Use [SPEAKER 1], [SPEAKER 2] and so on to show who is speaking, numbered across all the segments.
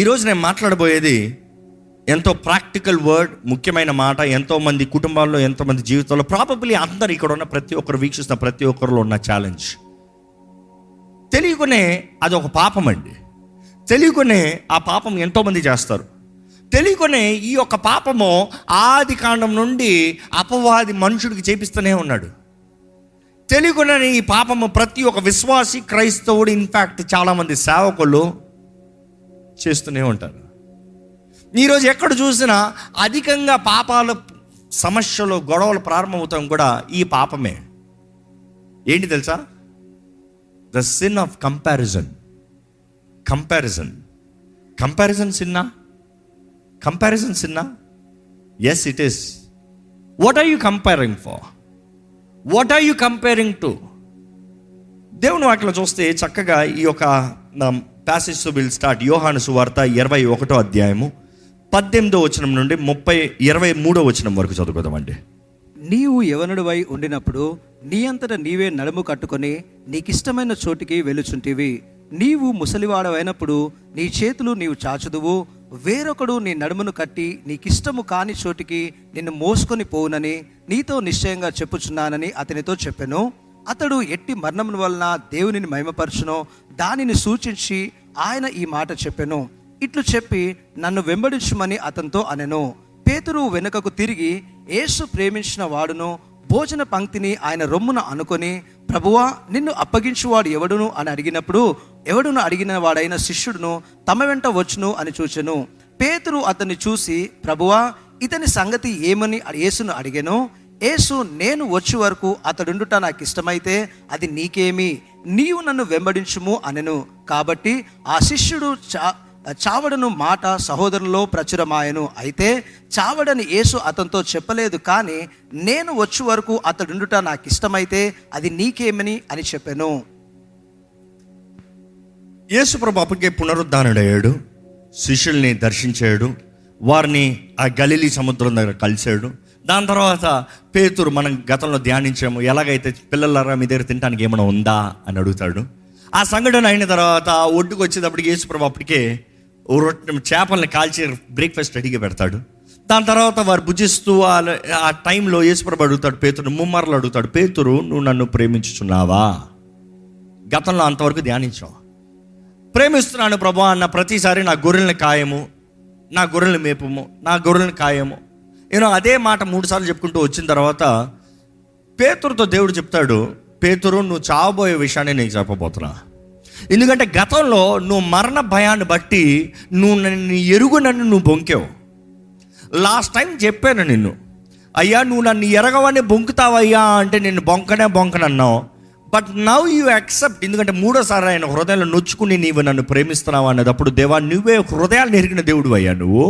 [SPEAKER 1] ఈరోజు నేను మాట్లాడబోయేది ఎంతో ప్రాక్టికల్ వర్డ్ ముఖ్యమైన మాట ఎంతోమంది కుటుంబాల్లో ఎంతోమంది జీవితంలో ప్రాబబ్లీ అందరు ఇక్కడ ఉన్న ప్రతి ఒక్కరు వీక్షిస్తున్న ప్రతి ఒక్కరిలో ఉన్న ఛాలెంజ్ తెలియకునే అది ఒక పాపం అండి తెలియకునే ఆ పాపం ఎంతోమంది చేస్తారు తెలియకునే ఈ యొక్క పాపము ఆది కాండం నుండి అపవాది మనుషుడికి చేపిస్తూనే ఉన్నాడు తెలియకునే ఈ పాపము ప్రతి ఒక్క విశ్వాసి క్రైస్తవుడు ఇన్ఫ్యాక్ట్ చాలామంది సేవకులు చేస్తూనే ఉంటారు ఈరోజు ఎక్కడ చూసినా అధికంగా పాపాలు సమస్యలు గొడవలు ప్రారంభమవుతాం కూడా ఈ పాపమే ఏంటి తెలుసా the sin of comparison comparison comparison సిన్నా కంపారిజన్ సిన్నా yes it is what are you comparing for what are you comparing to దేవుని వాటిలో చూస్తే చక్కగా ఈ యొక్క ప్యాసేజ్ విల్ స్టార్ట్ యోహాను సువార్త ఇరవై ఒకటో అధ్యాయము పద్దెనిమిదో వచనం నుండి ముప్పై ఇరవై మూడో వచనం వరకు చదువుకోదామండి నీవు యవనుడివై ఉండినప్పుడు నీ
[SPEAKER 2] అంతట నీవే నడుము కట్టుకొని నీకిష్టమైన చోటికి వెలుచుంటివి నీవు ముసలివాడవైనప్పుడు నీ చేతులు నీవు చాచుదువు వేరొకడు నీ నడుమును కట్టి నీకిష్టము కాని చోటికి నిన్ను మోసుకొని పోవునని నీతో నిశ్చయంగా చెప్పుచున్నానని అతనితో చెప్పాను అతడు ఎట్టి మరణం వలన దేవునిని మహిమపరచునో దానిని సూచించి ఆయన ఈ మాట చెప్పెను ఇట్లు చెప్పి నన్ను వెంబడించమని అతనితో అనెను పేతురు వెనుకకు తిరిగి యేసు ప్రేమించిన వాడును భోజన పంక్తిని ఆయన రొమ్మున అనుకొని ప్రభువా నిన్ను అప్పగించువాడు ఎవడును అని అడిగినప్పుడు ఎవడును అడిగిన వాడైన శిష్యుడును తమ వెంట వచ్చును అని చూచెను పేతురు అతన్ని చూసి ప్రభువా ఇతని సంగతి ఏమని యేసును అడిగాను యేసు నేను వచ్చే వరకు అతడుండుట నాకు ఇష్టమైతే అది నీకేమి నీవు నన్ను వెంబడించుము అనెను కాబట్టి ఆ శిష్యుడు చా చావడను మాట సహోదరులో ప్రచురమాయను అయితే చావడని యేసు అతనితో చెప్పలేదు కానీ నేను వచ్చే వరకు అతడుండుట నాకు ఇష్టమైతే అది నీకేమని అని చెప్పాను
[SPEAKER 1] యేసు ప్రభు అప్పటికే పునరుద్ధానుడయ్యాడు శిష్యుల్ని దర్శించాడు వారిని ఆ గలీలీ సముద్రం దగ్గర కలిశాడు దాని తర్వాత పేతురు మనం గతంలో ధ్యానించాము ఎలాగైతే పిల్లలరా మీ దగ్గర తినడానికి ఏమైనా ఉందా అని అడుగుతాడు ఆ సంఘటన అయిన తర్వాత ఒడ్డుకు వచ్చేటప్పటికి యేసుప్రభు అప్పటికే రొట్టె చేపల్ని కాల్చి బ్రేక్ఫాస్ట్ రెడీగా పెడతాడు దాని తర్వాత వారు భుజిస్తూ ఆ టైంలో యేసుప్రభు అడుగుతాడు పేతురు ముమ్మర్లు అడుగుతాడు పేతురు నువ్వు నన్ను ప్రేమించుచున్నావా గతంలో అంతవరకు ధ్యానించావు ప్రేమిస్తున్నాను ప్రభా అన్న ప్రతిసారి నా గొర్రెల్ని కాయము నా గొర్రెల్ని మేపము నా గొర్రెల్ని కాయము నేను అదే మాట మూడుసార్లు చెప్పుకుంటూ వచ్చిన తర్వాత పేతురుతో దేవుడు చెప్తాడు పేతురు నువ్వు చావబోయే విషయాన్ని నేను చెప్పబోతున్నా ఎందుకంటే గతంలో నువ్వు మరణ భయాన్ని బట్టి నువ్వు నన్ను ఎరుగు నన్ను నువ్వు బొంకావు లాస్ట్ టైం చెప్పాను నిన్ను అయ్యా నువ్వు నన్ను ఎరగవని బొంకుతావయ్యా అంటే నేను బొంకనే బొంకనన్నావు బట్ నవ్ యూ యాక్సెప్ట్ ఎందుకంటే మూడోసారి ఆయన హృదయంలో నొచ్చుకుని నీవు నన్ను ప్రేమిస్తున్నావు అప్పుడు దేవా నువ్వే హృదయాలు నెరిగిన దేవుడు అయ్యా నువ్వు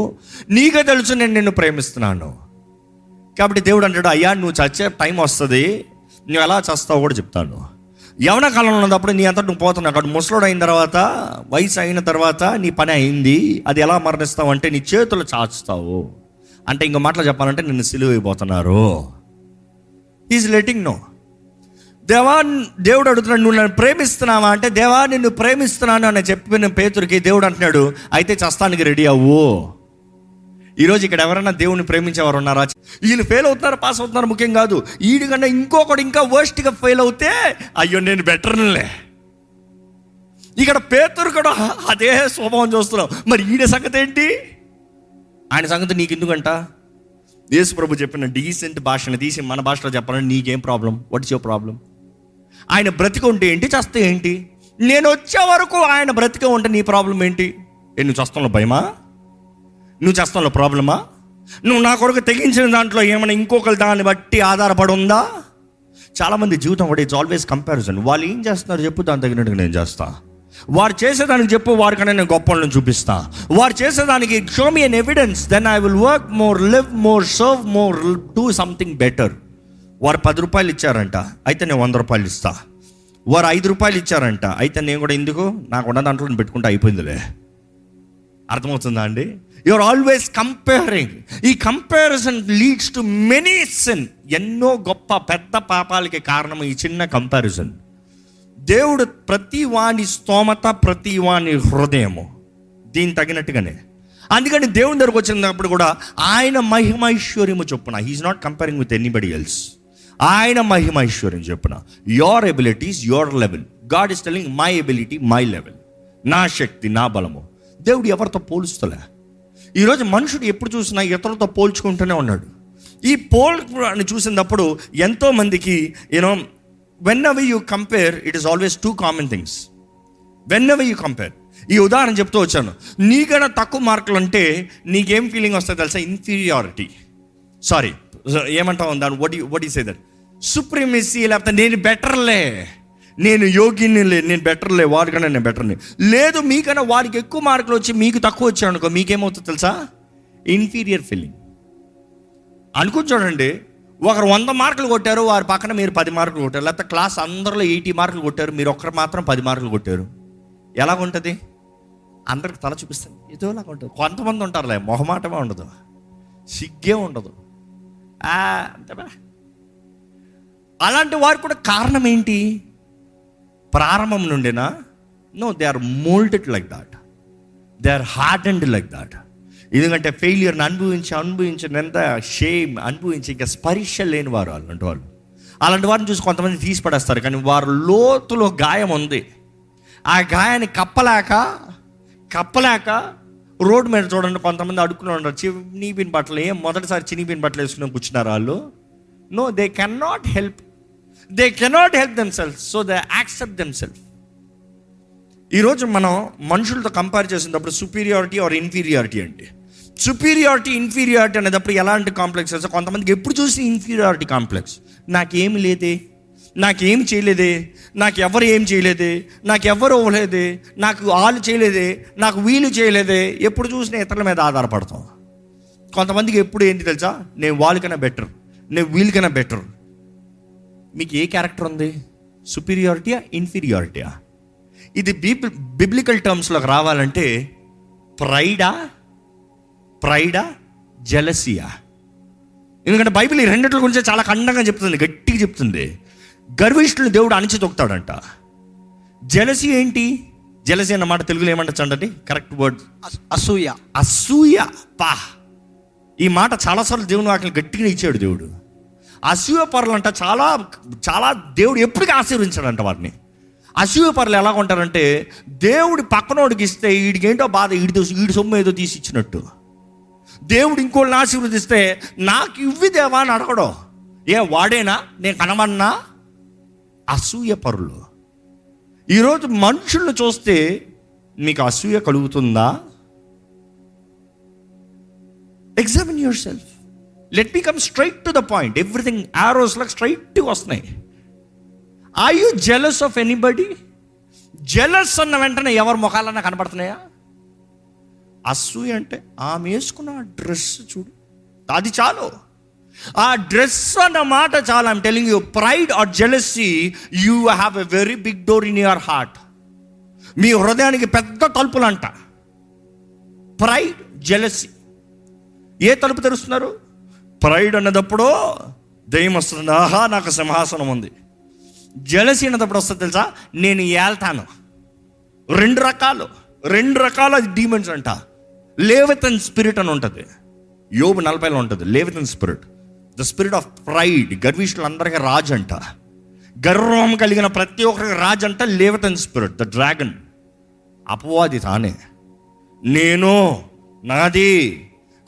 [SPEAKER 1] నీకే తెలుసు నేను నిన్ను ప్రేమిస్తున్నాను కాబట్టి దేవుడు అంటాడు అయ్యా నువ్వు చచ్చే టైం వస్తుంది నువ్వు ఎలా చేస్తావు కూడా చెప్తాను యవన కాలంలో ఉన్నప్పుడు నీ అంతా నువ్వు పోతున్నావు అక్కడ ముసలోడు అయిన తర్వాత వయసు అయిన తర్వాత నీ పని అయింది అది ఎలా మరణిస్తావు అంటే నీ చేతులు చాచుతావు అంటే ఇంకో మాటలు చెప్పాలంటే నిన్ను సిలువైపోతున్నారు ఈజ్ లెటింగ్ నో దేవా దేవుడు అడుగుతున్నాడు నువ్వు నన్ను ప్రేమిస్తున్నావా అంటే దేవా నిన్ను ప్రేమిస్తున్నాను అని చెప్పిన పేతురికి దేవుడు అంటున్నాడు అయితే చస్తానికి రెడీ అవ్వు ఈరోజు ఇక్కడ ఎవరైనా దేవుడిని ప్రేమించేవారు ఉన్నారా వీళ్ళు ఫెయిల్ అవుతున్నారు పాస్ అవుతున్నారు ముఖ్యం కాదు వీడికన్నా ఇంకొకటి ఇంకా వర్స్ట్గా ఫెయిల్ అవుతే అయ్యో నేను బెటర్నులే ఇక్కడ పేతురు కూడా అదే స్వభావం చూస్తున్నావు మరి ఈడ సంగతి ఏంటి ఆయన సంగతి నీకు ఎందుకంట దేశప్రభు ప్రభు చెప్పిన డీసెంట్ భాషను తీసి మన భాషలో చెప్పాలని నీకేం ప్రాబ్లం ఇస్ యువర్ ప్రాబ్లం ఆయన బ్రతికి ఉంటే ఏంటి చేస్తే ఏంటి నేను వచ్చే వరకు ఆయన బ్రతికే ఉంటే నీ ప్రాబ్లం ఏంటి నువ్వు చేస్తాను భయమా నువ్వు చేస్తాను ప్రాబ్లమా నువ్వు నా కొరకు తెగించిన దాంట్లో ఏమైనా ఇంకొకరి దాన్ని బట్టి ఆధారపడి ఉందా చాలామంది జీవితం ఒకటి ఇట్స్ ఆల్వేస్ కంపారిజన్ వాళ్ళు ఏం చేస్తున్నారు చెప్పు దాని తగినట్టుగా నేను చేస్తా వారు చేసేదానికి చెప్పు వారికన్నా నేను గొప్పలను చూపిస్తా వారు చేసేదానికి show me an evidence then I will work more live more serve more do something better వారు పది రూపాయలు ఇచ్చారంట అయితే నేను వంద రూపాయలు ఇస్తా వారు ఐదు రూపాయలు ఇచ్చారంట అయితే నేను కూడా ఎందుకు నాకు ఉన్న దాంట్లో పెట్టుకుంటే అయిపోయిందిలే అర్థమవుతుందా అండి యువర్ ఆల్వేస్ కంపేరింగ్ ఈ comparison leads to many sin ఎన్నో గొప్ప పెద్ద పాపాలకి కారణం ఈ చిన్న కంపారిజన్ దేవుడు ప్రతి వాని స్తోమత ప్రతి వాణి హృదయము దీని తగినట్టుగానే అందుకని దేవుని దగ్గరకు వచ్చినప్పుడు కూడా ఆయన మహిమైశ్వర్యము చొప్పున he's not comparing with anybody else ఆయన మహిమ ఐశ్వర్యం చెప్పిన your abilities your level God is telling my ability my level నా శక్తి నా బలము దేవుడు ఎవరితో పోలుస్తలే ఈరోజు మనుషుడు ఎప్పుడు చూసినా ఇతరులతో పోల్చుకుంటూనే ఉన్నాడు ఈ పోల్ అని చూసినప్పుడు ఎంతోమందికి you know when our you compare it is always two common things when our you compare ఈ ఉదాహరణ చెప్తూ వచ్చాను నీకన్నా తక్కువ మార్కులు అంటే నీకేం ఫీలింగ్ వస్తుంది తెలుసా ఇన్ఫీరియారిటీ సారీ ఏమంటావు దాని వడి వడి ఈస్ దట్ సుప్రీమసీ లేకపోతే నేను బెటర్లే నేను యోగిని లే నేను బెటర్లే వాడికన్నా నేను బెటర్ని లేదు మీకన్నా వాడికి ఎక్కువ మార్కులు వచ్చి మీకు తక్కువ వచ్చాయి అనుకో మీకేమవుతుంది తెలుసా ఇన్ఫీరియర్ ఫీలింగ్ అనుకుని చూడండి ఒకరు వంద మార్కులు కొట్టారు వారి పక్కన మీరు పది మార్కులు కొట్టారు లేకపోతే క్లాస్ అందరిలో ఎయిటీ మార్కులు కొట్టారు మీరు ఒక్కరు మాత్రం పది మార్కులు కొట్టారు ఎలాగుంటుంది అందరికి తల చూపిస్తాను ఏదోలాగా ఉంటుంది కొంతమంది ఉంటారులే మొహమాటమే ఉండదు సిగ్గే ఉండదు అలాంటి వారు కూడా కారణం ఏంటి ప్రారంభం నుండినా no they are moulded like that they are hard and like that ఎందుకంటే ఫెయిల్యూర్ని అనుభవించి అనుభవించినంత షేమ్ అనుభవించి ఇంకా స్పరిశ లేని వారు అలాంటి వాళ్ళు అలాంటి వారిని చూసి కొంతమంది తీసి పడేస్తారు కానీ వారు లోతులో గాయం ఉంది ఆ గాయాన్ని కప్పలేక కప్పలేక రోడ్డు మీద చూడండి కొంతమంది అడుక్కుని ఉన్నారు చినిపిన బట్టలు ఏం మొదటిసారి చినిపిన బట్టలు వేసుకుని కూర్చున్నారు వాళ్ళు no they can not help they cannot help them self so they accept them self ఈరోజు మనం మనుషులతో కంపేర్ చేసినప్పుడు సుపీరియారిటీ ఆర్ ఇన్ఫీరియారిటీ అంటే సుపీరియారిటీ ఇన్ఫీరియారిటీ అనేటప్పుడు ఎలాంటి కాంప్లెక్స్ కొంతమందికి ఎప్పుడు చూసి ఇన్ఫీరియారిటీ కాంప్లెక్స్ నాకేమి లేదే నాకేం చేయలేదే నాకు ఎవరు ఏం చేయలేదే నాకు ఎవరు ఇవ్వలేదే నాకు వాళ్ళు చేయలేదే నాకు వీలు చేయలేదే ఎప్పుడు చూసినా ఇతరుల మీద ఆధారపడతాం కొంతమందికి ఎప్పుడు ఏంటి తెలుసా నేను వాళ్ళకైనా బెటర్ నేను వీళ్ళకైనా బెటర్ మీకు ఏ క్యారెక్టర్ ఉంది సుపీరియారిటీయా ఇన్ఫీరియారిటీయా ఇది బీబి బిబ్లికల్ టర్మ్స్లోకి రావాలంటే ప్రైడా ప్రైడా జెలసియా ఎందుకంటే బైబిల్ ఈ రెండింటి గురించి చాలా ఖండంగా చెప్తుంది గట్టిగా చెప్తుంది గర్విష్ఠులు దేవుడు అణచి అణిచితొక్కుతాడంట జలసి ఏంటి జలసి అన్నమాట తెలుగులో ఏమంటచ్చు అండి కరెక్ట్ వర్డ్ అసూయ అసూయ పా ఈ మాట చాలాసార్లు దేవుని వాటిని గట్టిగా ఇచ్చాడు దేవుడు అసూయ పరులు అంట చాలా చాలా దేవుడు ఎప్పటికీ ఆశీర్వించాడంట వారిని అసూయ పరులు ఎలా ఉంటారంటే దేవుడి పక్కనోడికి ఇస్తే వీడికేంటో బాధ ఈడి ఈడి సొమ్ము ఏదో తీసి ఇచ్చినట్టు దేవుడు ఇంకోళ్ళని ఆశీర్వదిస్తే నాకు ఇవ్వి దేవా అని అడగడం ఏ వాడేనా నేను కనమన్నా అసూయ పరులు ఈరోజు మనుషులను చూస్తే మీకు అసూయ కలుగుతుందా examine your self let me come straight to the point everything arrows లాగా స్ట్రైట్ వస్తున్నాయి I you jealous of anybody jealous అన్న వెంటనే ఎవరి ముఖాలన్నా కనబడుతున్నాయా అసూయ అంటే ఆమె వేసుకున్న డ్రెస్ చూడు అది చాలు ఆ డ్రెస్ అన్న మాట చాలా I'm telling you pride or jealousy you have a very big door in your heart మీ హృదయానికి పెద్ద తలుపులు అంట ప్రైడ్ జెలసీ ఏ తలుపు తెరుస్తున్నారు ప్రైడ్ అన్నదప్పుడు దయ్యం వస్తుంది ఆహా నాకు సింహాసనం ఉంది జలసి అన్నదప్పుడు వస్తుంది తెలుసా నేను ఏల్తాను రెండు రకాలు రెండు రకాల డీమన్స్ అంట లేవతన్ స్పిరిట్ అని ఉంటుంది యోబు నలభైలో ఉంటుంది Leviathan spirit the spirit of pride గర్విష్ఠులు అందరికీ రాజు అంట గర్వం కలిగిన ప్రతి ఒక్కరికి రాజు అంట లేవటన్ స్పిరిట్ ద డ్రాగన్ అపవాది తానే నేను నాది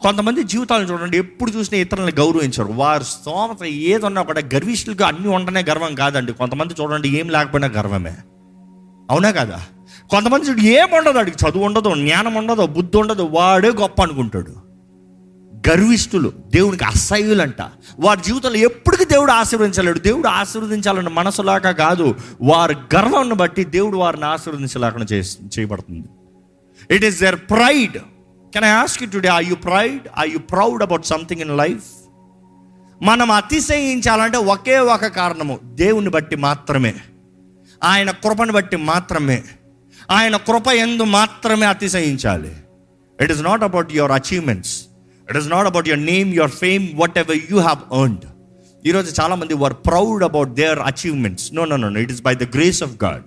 [SPEAKER 1] కొంతమంది జీవితాలను చూడండి ఎప్పుడు చూసినా ఇతరులను గౌరవించరు వారు స్తోమత ఏదన్నా కూడా గర్విష్ఠులకు అన్నీ ఉండనే గర్వం కాదండి కొంతమంది చూడండి ఏం లేకపోయినా గర్వమే అవునా కదా కొంతమంది చూడు ఏం ఉండదు వాడికి చదువు ఉండదు జ్ఞానం ఉండదు బుద్ధి ఉండదు వాడే గొప్ప అనుకుంటాడు గర్విష్ఠులు దేవునికి అసహ్యులంట వారి జీవితంలో ఎప్పటికి దేవుడు ఆశీర్వదించలేడు దేవుడు ఆశీర్వదించాలన్న మనసులాగా కాదు వారి గర్వాన్ని బట్టి దేవుడు వారిని ఆశీర్వదించలేకుండా చే చేయబడుతుంది it is their pride can I ask you today I you pride I you proud about something in life మనం అతిశయించాలంటే ఒకే ఒక కారణము దేవుని బట్టి మాత్రమే ఆయన కృపను బట్టి మాత్రమే ఆయన కృప ఎందు మాత్రమే అతిశయించాలి it is not about your achievements it is not about your name your fame whatever you have earned ఈరోజు చాలామంది were proud about their achievements no no no it is by the grace of God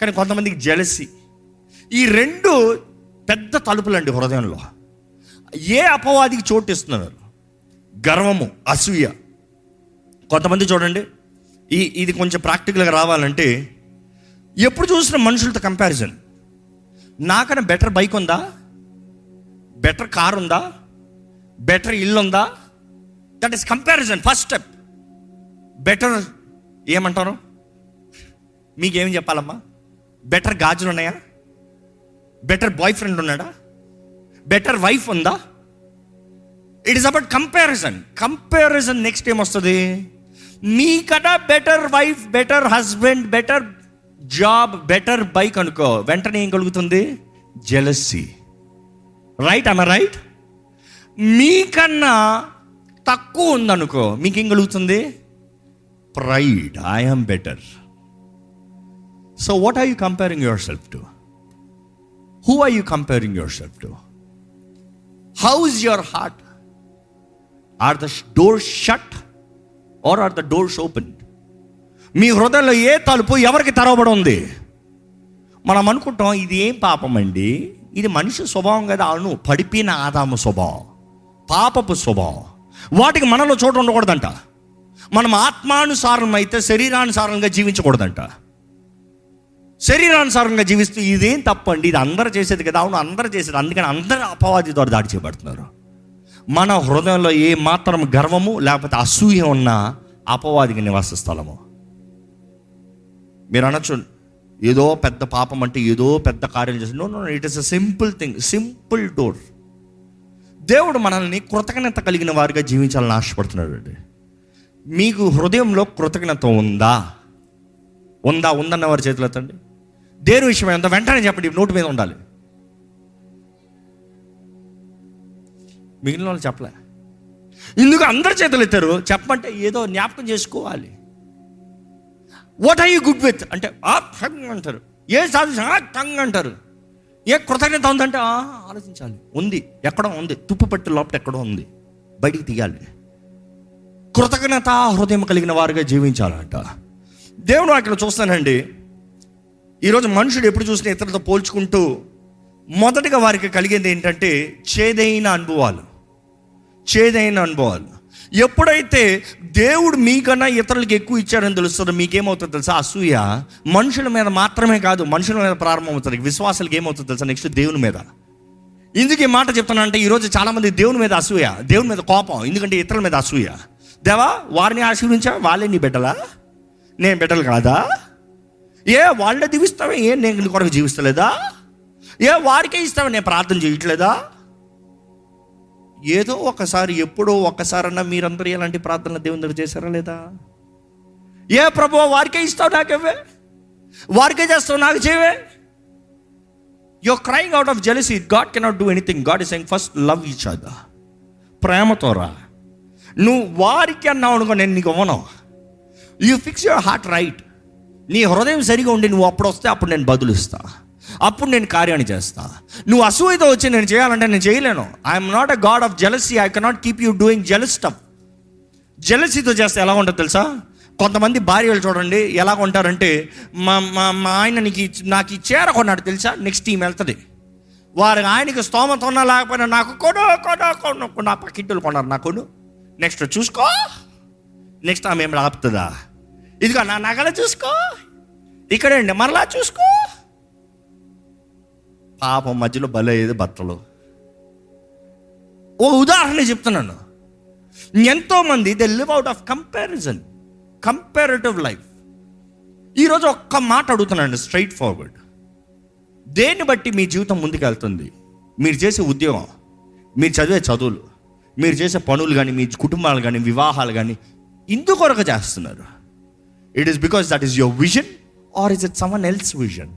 [SPEAKER 1] కానీ కొంతమందికి jealousy ఈ రెండు పెద్ద తలుపులండి హృదయంలో ఏ అపవాదికి చోటు ఇస్తున్నారు గర్వము అసూయ కొంతమంది చూడండి ఈ ఇది కొంచెం ప్రాక్టికల్గా రావాలంటే ఎప్పుడు చూసిన మనుషులతో కంపారిజన్ నాకన్నా బెటర్ బైక్ ఉందా బెటర్ కార్ ఉందా బెటర్ ఇల్లు ఉందా that is comparison first step better ఏమంటారు మీకేం చెప్పాలమ్మా బెటర్ గాజులు ఉన్నాయా బెటర్ బాయ్ ఫ్రెండ్ ఉన్నాడా బెటర్ వైఫ్ ఉందా it is about comparison comparison next ఏమొస్తుంది నీకన్నా better wife better husband better job better bike అనుకో వెంటనే ఏం కలుగుతుంది జెలసీ రైట్ అన్న రైట్ మీకన్నా తక్కువ ఉందనుకో మీకేం కలుగుతుంది pride I'm better so what are you comparing your self to who are you comparing your self to how's your heart are the door shut or are the doors open మీ హృదయంలో ఏ తలుపు ఎవరికి తెరవబడి ఉంది మనం అనుకుంటాం ఇది ఏం పాపం అండి ఇది మనిషి స్వభావం కదా అవును పడిపోయిన ఆదాము స్వభావం పాపపు స్వభావం వాటికి మనలో చోటు ఉండకూడదంట మనం ఆత్మానుసారం అయితే శరీరానుసారంగా జీవించకూడదంట శరీరానుసారంగా జీవిస్తూ ఇదేం తప్పండి ఇది అందరూ చేసేది కదా అవును అందరూ చేసేది అందుకని అందరూ అపవాది ద్వారా దాడి చేయబడుతున్నారు మన హృదయంలో ఏ మాత్రం గర్వము లేకపోతే అసూయ ఉన్న అపవాదికి నివాస స్థలము మీరు అనొచ్చు ఏదో పెద్ద పాపం అంటే ఏదో పెద్ద కార్యం చేసి no no it is a simple thing simple door దేవుడు మనల్ని కృతజ్ఞత కలిగిన వారిగా జీవించాలని ఆశపడుతున్నాడు అండి మీకు హృదయంలో కృతజ్ఞత ఉందా ఉందా ఉందన్న వారి చేతులు ఎత్తండి దేని విషయమై ఉందా వెంటనే చెప్పండి నోటు మీద ఉండాలి మిగిలిన వాళ్ళు చెప్పలే ఇందుకు అందరి చేతులు ఎత్తారు చెప్పమంటే ఏదో జ్ఞాపకం చేసుకోవాలి what are you good with అంటే ఆ టంగ్ అంటారు ఏ సాధించ ఆ టంగ్ అంటారు ఏ కృతజ్ఞత ఉందంటే ఆలోచించాలి ఉంది ఎక్కడో ఉంది తుప్పు పట్టి లోపల ఎక్కడో ఉంది బయటికి తీయాలి కృతజ్ఞత హృదయం కలిగిన వారుగా జీవించాలంట దేవుడు అక్కడ చూస్తానండి ఈరోజు మనుషుడు ఎప్పుడు చూసినా ఇతరులతో పోల్చుకుంటూ మొదటగా వారికి కలిగేది ఏంటంటే చేదైన అనుభవాలు చేదైన అనుభవాలు ఎప్పుడైతే దేవుడు మీకన్నా ఇతరులకి ఎక్కువ ఇచ్చాడని తెలుస్తుందో మీకేమవుతుంది తెలుసా అసూయ మనుషుల మీద మాత్రమే కాదు మనుషుల మీద ప్రారంభమవుతుంది విశ్వాసాలకు ఏమవుతుంది తెలుసా నెక్స్ట్ దేవుని మీద ఇందుకు ఈ మాట చెప్తానంటే ఈరోజు చాలామంది దేవుని మీద అసూయ దేవుని మీద కోపం ఎందుకంటే ఇతరుల మీద అసూయ దేవా వారిని ఆశీర్వించా వాళ్ళే నీ బిడ్డలా నేను బిడ్డలు కాదా ఏ వాళ్ళే దీవిస్తావా ఏ నేను కొరకు జీవిస్తలేదా ఏ వారికే ఇస్తావా నేను ప్రార్థన చేయట్లేదా ఏదో ఒకసారి ఎప్పుడో ఒక్కసారన్నా మీరందరూ ఎలాంటి ప్రార్థనలు దేవుని దగ్గర చేశారా లేదా ఏ ప్రభు వారికే ఇస్తావు నాకివ్వే వారికే చేస్తావు నాకు చేయవే you crying out of jealousy God cannot do anything God is saying first love each other ప్రేమతో రా నువ్వు వారికి అన్నావు అనుకో నేను నీకు ఇవ్వను you fix your heart right నీ హృదయం సరిగా ఉండి నువ్వు అప్పుడు వస్తే అప్పుడు నేను ఇస్తాను అప్పుడు నేను కార్యాన్ని చేస్తా నువ్వు అసూయతో వచ్చి నేను చేయాలంటే నేను చేయలేను I'm not a God of jealousy I cannot keep you doing jealous stuff జెలసీతో చేస్తే ఎలా ఉంటుంది తెలుసా కొంతమంది భార్యలు చూడండి ఎలా ఉంటారంటే మా మా మా ఆయన నీకు నాకు ఈ చీర కొన్నాడు తెలుసా నెక్స్ట్ టీం వెళ్తుంది వారు ఆయనకి స్తోమత ఉన్నా లేకపోయినా నాకు కొడో కొడో కొను నా పక్కిట్టులు కొన్నారు నాకు నెక్స్ట్ చూసుకో నెక్స్ట్ ఆమె ఏమి ఆపుతుందా ఇదిగో నా నగల చూసుకో ఇక్కడే మరలా చూసుకో పాపం మధ్యలో బలయ్యేది బట్టలు ఓ ఉదాహరణ చెప్తున్నాను ఎంతోమంది they live out of comparison comparative life ఈరోజు ఒక్క మాట అడుగుతున్నాను స్ట్రైట్ ఫార్వర్డ్ దేన్ని బట్టి మీ జీవితం ముందుకెళ్తుంది మీరు చేసే ఉద్యోగం మీరు చదివే చదువులు మీరు చేసే పనులు కానీ మీ కుటుంబాలు కానీ వివాహాలు కానీ ఇందుకొరకు చేస్తున్నారు it is because that is your vision or is it some else vision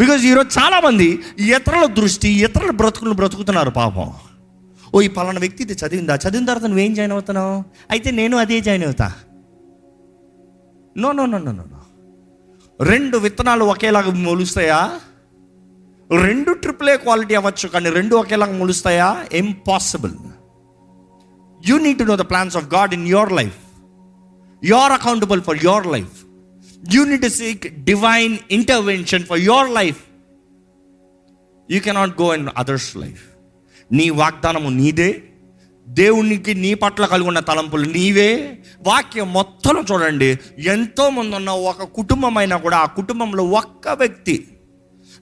[SPEAKER 1] because ఈరోజు చాలామంది ఇతరుల దృష్టి ఇతరుల బ్రతుకులు బ్రతుకుతున్నారు పాపం ఓ ఈ పలానా వ్యక్తి ఇది చదివిందా చదివిన తర్వాత నువ్వేం జాయిన్ అవుతున్నావు అయితే నేను అదే జాయిన్ అవుతా no no no no no రెండు విత్తనాలు ఒకేలాగా మొలుస్తాయా రెండు ట్రిపుల్ ఏ క్వాలిటీ అవ్వచ్చు కానీ రెండు ఒకేలాగా మొలుస్తాయా impossible you need to know the plans of God in your life you are accountable for your life You need to seek divine intervention for your you cannot go in others life నీ వాగ్దానము నీదే దేవునికి నీ పట్ల కలిగి ఉన్న తలంపులు నీవే వాక్యం మొత్తం చూడండి మంది ఉన్న ఒక కుటుంబం అయినా కూడా ఆ కుటుంబంలో ఒక్క వ్యక్తి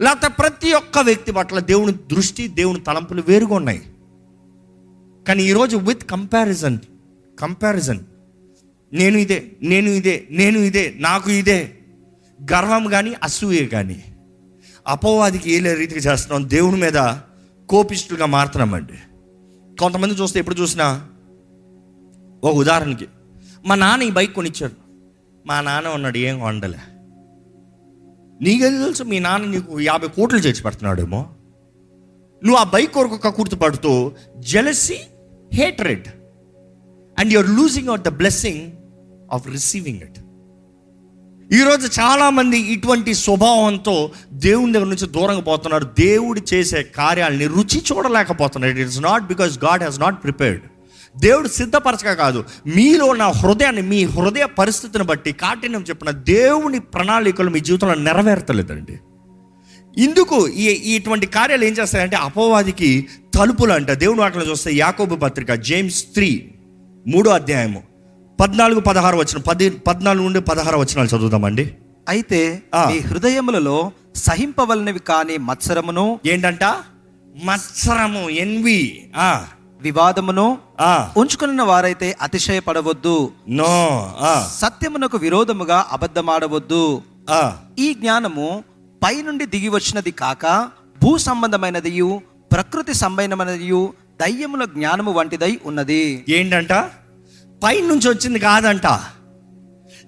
[SPEAKER 1] లేకపోతే ప్రతి ఒక్క వ్యక్తి పట్ల దేవుని దృష్టి దేవుని తలంపులు వేరుగా ఉన్నాయి కానీ ఈరోజు విత్ కంపారిజన్ కంపారిజన్ నేను ఇదే నేను ఇదే నేను ఇదే నాకు ఇదే గర్వం కానీ అసూయ కానీ అపవాదికి ఏలే రీతికి చేస్తున్నాం దేవుని మీద కోపిష్టులుగా మారుతున్నామండి కొంతమంది చూస్తే ఎప్పుడు చూసినా ఒక ఉదాహరణకి మా నాన్న ఈ బైక్ కొనిచ్చాడు మా నాన్న ఉన్నాడు ఏం వండలే నీకేది తెలుసు మీ నాన్న నీకు యాభై కోట్లు చేసి పెడుతున్నాడేమో నువ్వు ఆ బైక్ కొరకు కక్కుర్తి పడుతూ jealousy hatred and are losing out the blessing of receiving it ఈరోజు చాలామంది ఇటువంటి స్వభావంతో దేవుని దగ్గర నుంచి దూరంగా పోతున్నారు దేవుడు చేసే కార్యాలని రుచి చూడలేకపోతున్నారు it is not because God has not prepared దేవుడు సిద్ధపరచక కాదు మీలో నా హృదయాన్ని మీ హృదయ పరిస్థితిని బట్టి కాఠిన్యం చెప్పిన దేవుని ప్రణాళికలు మీ జీవితంలో నెరవేర్తలేదండి ఇందుకు ఈ ఇటువంటి కార్యాలు ఏం చేస్తాయంటే అపవాదికి తలుపులు అంట దేవుని వాటిలో చూస్తే యాకోబు పత్రిక జేమ్స్ త్రీ మూడో అధ్యాయము పద్నాలుగు పదహారు వచ్చిన పది పద్నాలుగు నుండి పదహారు వచనాలు చదువుతామండి అయితే
[SPEAKER 2] ఈ హృదయములలో సహింపవలనవి
[SPEAKER 1] కాని మత్సరమును ఏంటంట మత్సరము ఎన్వి ఆ
[SPEAKER 2] వివాదమును ఉంచుకున్న వారైతే అతిశయపడవద్దు నో సత్యమునకు విరోధముగా అబద్ధమాడవద్దు ఆ ఈ జ్ఞానము పైనుండి దిగి వచ్చినది కాక భూ సంబంధమైనదియు ప్రకృతి సంబంధమైనదియు దయ్యముల జ్ఞానము వంటిదై ఉన్నది
[SPEAKER 1] ఏంటంట పైన నుంచి వచ్చింది కాదంట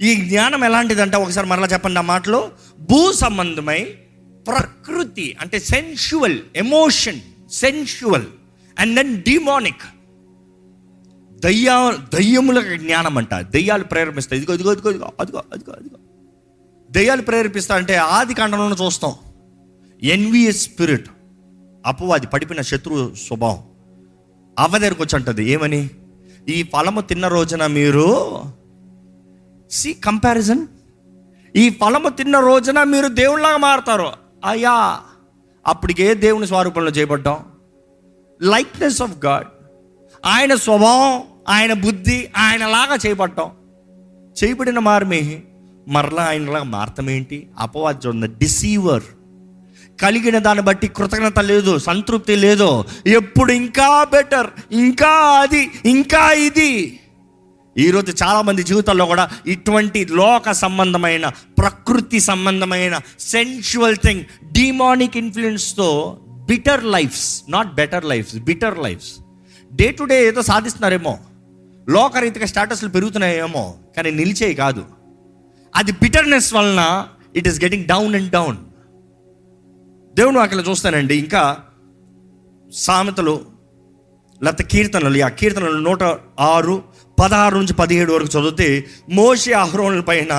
[SPEAKER 1] ఈ జ్ఞానం ఎలాంటిదంట ఒకసారి మరలా చెప్పండి ఆ మాటలో భూ సంబంధమై ప్రకృతి అంటే sensual emotion sensual and then demonic దయ్యా దయ్యముల జ్ఞానం అంట దయ్యాలు ప్రేరేపిస్తాయి ఇదిగో ఇదిగో ఇదిగో ఇదిగో అదిగో అదిగో అదిగో దయ్యాలు ప్రేరేపిస్తా అంటే ఆది కాండంలో చూస్తాం ఎన్విఎస్ స్పిరిట్ అపవాది పడిపిన శత్రు స్వభావం అవ్వ దగ్గరకు వచ్చి అంటది ఏమని ఈ ఫలము తిన్న రోజున మీరు సి కంపారిజన్ ఈ ఫలము తిన్న రోజున మీరు దేవుళ్ళగా మారుతారు అయ్యా అప్పటికే దేవుని స్వరూపంలో చేపడ్డాం లైక్నెస్ ఆఫ్ గాడ్ ఆయన స్వభావం ఆయన బుద్ధి ఆయనలాగా చేపట్టాం చేయబడిన మార్మి మరలా ఆయనలాగా మార్తమేంటి అపవాద్యం ఉంది డిసీవర్ కలిగిన దాన్ని బట్టి కృతజ్ఞత లేదు సంతృప్తి లేదు ఎప్పుడు ఇంకా బెటర్ ఇంకా అది ఇంకా ఇది ఈరోజు చాలామంది జీవితాల్లో కూడా ఇటువంటి లోక సంబంధమైన ప్రకృతి సంబంధమైన సెన్షువల్ థింగ్ డిమానిక్ ఇన్ఫ్లుయెన్స్తో bitter lifes not better lifes bitter lifes day to day ఏదో సాధిస్తున్నారేమో లోకరీతిగా స్టేటస్లు పెరుగుతున్నాయేమో కానీ నిలిచేవి కాదు అది బిటర్నెస్ వలన it is getting down and down దేవుని అక్కడ చూస్తానండి ఇంకా సామెతలు లేకపోతే కీర్తనలు ఆ కీర్తనలు నూట ఆరు పదహారు నుంచి పదిహేడు వరకు చదివితే మోషి అహ్రోన్ల పైన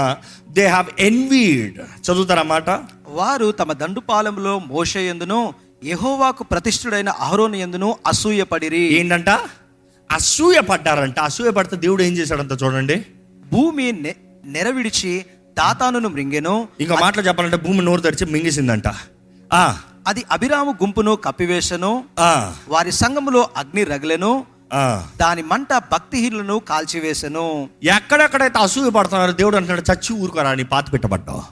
[SPEAKER 1] దే హావ్ ఎన్వీడ్ చదువుతారన్నమాట
[SPEAKER 2] వారు తమ దండుపాలెంలో మోషే ఎందును యహోవాకు ప్రతిష్ఠుడైన అహరోన్ ఎందును అసూయపడిరి ఏంటంట
[SPEAKER 1] అసూయ పడ్డారంట అసూయ పడితే దేవుడు ఏం చేశాడంత చూడండి
[SPEAKER 2] భూమి నెరవిడిచి దాతాను మృంగెను
[SPEAKER 1] ఇంకా మాటలు చెప్పాలంటే భూమి నోరు తెరిచి మింగిసిందంట
[SPEAKER 2] అది అభిరాము గుంపును కప్పివేశను వారి సంఘములో అగ్ని రగలెను దాని మంట భక్తిహీనులను కాల్చివేశను
[SPEAKER 1] ఎక్కడెక్కడైతే అసూయ పడుతున్నారు దేవుడు అంటున్నాడు చచ్చి ఊరుకోరా నీ పాత పెట్టబడ్డావు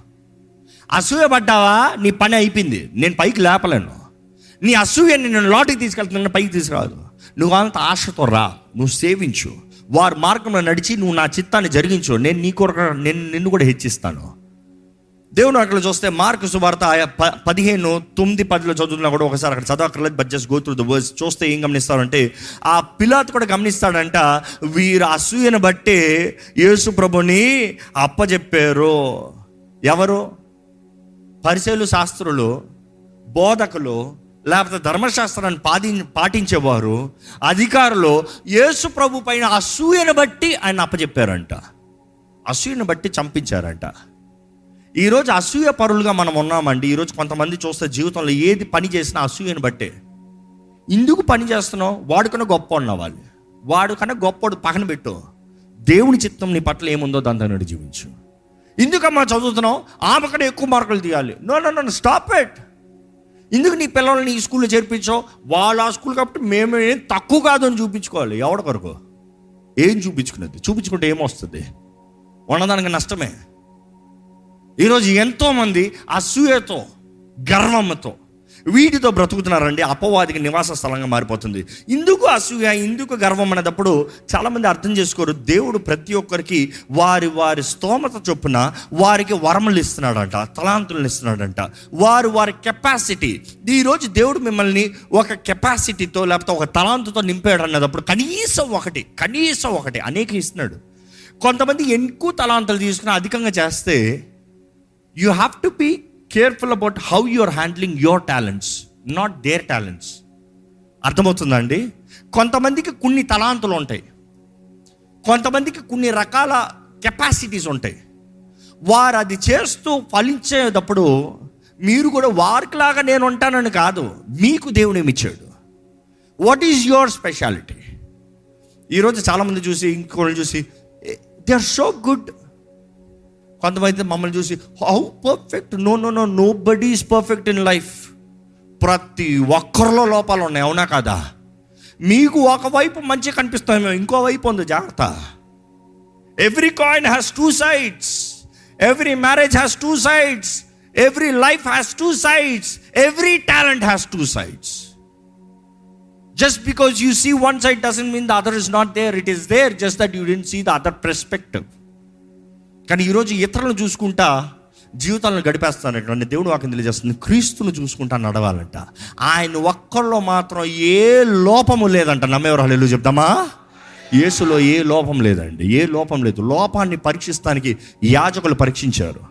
[SPEAKER 1] అసూయ పడ్డావా నీ పని అయిపోయింది నేను పైకి లేపలేను నీ అసూయ నేను లోటుకి తీసుకెళ్తున్నాను పైకి తీసుకురాదు నువ్వు అంత ఆశతో రా నువ్వు సేవించు వారి మార్గంలో నడిచి నువ్వు నా చిత్తాన్ని జరిగించు నేను నీ కొరకు నేను నిన్ను కూడా హెచ్చిస్తాను దేవుని అక్కడ చూస్తే మార్కు సువార్త ఆయా ప పదిహేను తొమ్మిది పదిలో చదువుతున్నా కూడా ఒకసారి అక్కడ చదవక్కర్లేదు but just go through the చూస్తే ఏం గమనిస్తారంటే ఆ పిలాత్ కూడా గమనిస్తాడంట వీరు అసూయను బట్టి యేసు ప్రభుని అప్పజెప్పారు ఎవరు పరిశీలు శాస్త్రులు బోధకులు లేకపోతే ధర్మశాస్త్రాన్ని పాటి పాటించేవారు అధికారులు యేసు ప్రభు పైన అసూయను బట్టి ఆయన అప్పజెప్పారంట అసూయను బట్టి చంపించారంట ఈరోజు అసూయ పరులుగా మనం ఉన్నామండి ఈరోజు కొంతమంది చూస్తే జీవితంలో ఏది పని చేసినా అసూయను బట్టే ఇందుకు పని చేస్తున్నావు వాడుకన్నా గొప్ప ఉన్నవాళ్ళు వాడు కన్నా గొప్పడు పక్కన పెట్టు దేవుని చిత్తం నీ పట్ల ఏముందో దాని దాని జీవించు ఎందుకమ్మా చదువుతున్నావు ఆమె కన్నా ఎక్కువ మార్కులు తీయాలి no no no stop at ఎందుకు నీ పిల్లల్ని ఈ స్కూల్లో చేర్పించావు వాళ్ళ ఆ స్కూల్ కాబట్టి మేము ఏం తక్కువ కాదు అని చూపించుకోవాలి ఎవడ కొరకు ఏం చూపించుకునేది చూపించుకుంటే ఏమొస్తుంది ఉన్నదానికి నష్టమే ఈరోజు ఎంతోమంది అసూయతో గర్వంతో వీటితో బ్రతుకుతున్నారండి అపవాదికి నివాస స్థలంగా మారిపోతుంది ఇందుకు అసూయ ఇందుకు గర్వం అనేటప్పుడు చాలామంది అర్థం చేసుకోరు దేవుడు ప్రతి ఒక్కరికి వారి వారి స్తోమత చొప్పున వారికి వరములు ఇస్తున్నాడంట తలాంతులను ఇస్తున్నాడంట వారు వారి కెపాసిటీ ఈరోజు దేవుడు మిమ్మల్ని ఒక కెపాసిటీతో లేకపోతే ఒక తలాంతుతో నింపాడు అన్నప్పుడు కనీసం ఒకటి కనీసం ఒకటి అనేక ఇస్తున్నాడు కొంతమంది ఎక్కువ తలాంతలు తీసుకుని అధికంగా చేస్తే you have to be careful about how are handling your talents not their talents అర్థమవుతుందండి కొంతమందికి కొన్ని తలాంతులు ఉంటాయి కొంతమందికి కొన్ని రకాల కెపాసిటీస్ ఉంటాయి వారు అది చేస్తూ ఫలించేటప్పుడు మీరు కూడా వారికిలాగా నేను ఉంటానని కాదు మీకు దేవుని ఇచ్చాడు వాట్ ఈజ్ యువర్ స్పెషాలిటీ ఈరోజు చాలామంది చూసి ఇంకోళ్ళు చూసి దే ఆర్ సో గుడ్ కొంతమంది మమ్మల్ని చూసి how perfect no no no nobody is perfect in life ప్రతి ఒక్కరిలో లోపాలు ఉన్నాయి అవునా కాదా మీకు ఒకవైపు మంచి కనిపిస్తామేమో ఇంకోవైపు ఉంది జాగ్రత్త every coin has two sides every marriage has two sides every life has two sides every talent has two sides just because you see one side doesn't mean the other is not there it is there just that you don't see the other perspective కానీ ఈరోజు ఇతరులను చూసుకుంటా జీవితాలను గడిపేస్తానంట నన్ను దేవుడు వాకి తెలియజేస్తుంది క్రీస్తును చూసుకుంటా నడవాలంట ఆయన ఒక్కరిలో మాత్రం ఏ లోపము లేదంట నమ్మేవారు హలో చెప్దామా యేసులో ఏ లోపం లేదండి ఏ లోపం లేదు లోపాన్ని పరీక్షిస్తానికి యాజకులు పరీక్షించారు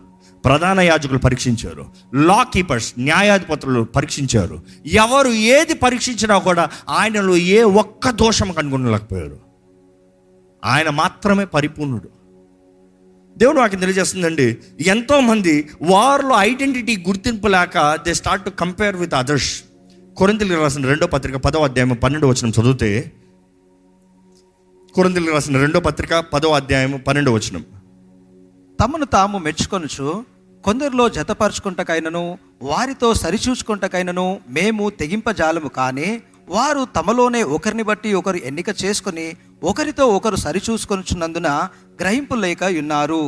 [SPEAKER 1] ప్రధాన యాజకులు పరీక్షించారు లా కీపర్స్ న్యాయాధిపతులు పరీక్షించారు ఎవరు ఏది పరీక్షించినా కూడా ఆయనలో ఏ ఒక్క దోషం కనుగొనలేకపోయారు ఆయన మాత్రమే పరిపూర్ణుడు దేవుడు వాకి తెలియజేస్తుందండి ఎంతోమంది వారిలో ఐడెంటిటీ గుర్తింపు లేక they start to compare with others కొరంతలు రాసిన రెండో పత్రిక పదో అధ్యాయం పన్నెండు వచ్చిన చదివితే కొరంతలు రాసిన రెండో పత్రిక పదో అధ్యాయం పన్నెండు వచనం తమను తాము మెచ్చుకొనుచు కొందరిలో జతపరచుకుంటకైనను వారితో సరిచూచుకుంటకైనను మేము తెగింపజాలము కానీ వారు తమలోనే ఒకరిని బట్టి ఒకరు ఎన్నిక చేసుకుని ఒకరితో ఒకరు సరిచూసుకొనుచున్నందున గ్రహింపు లేక ఉన్నారు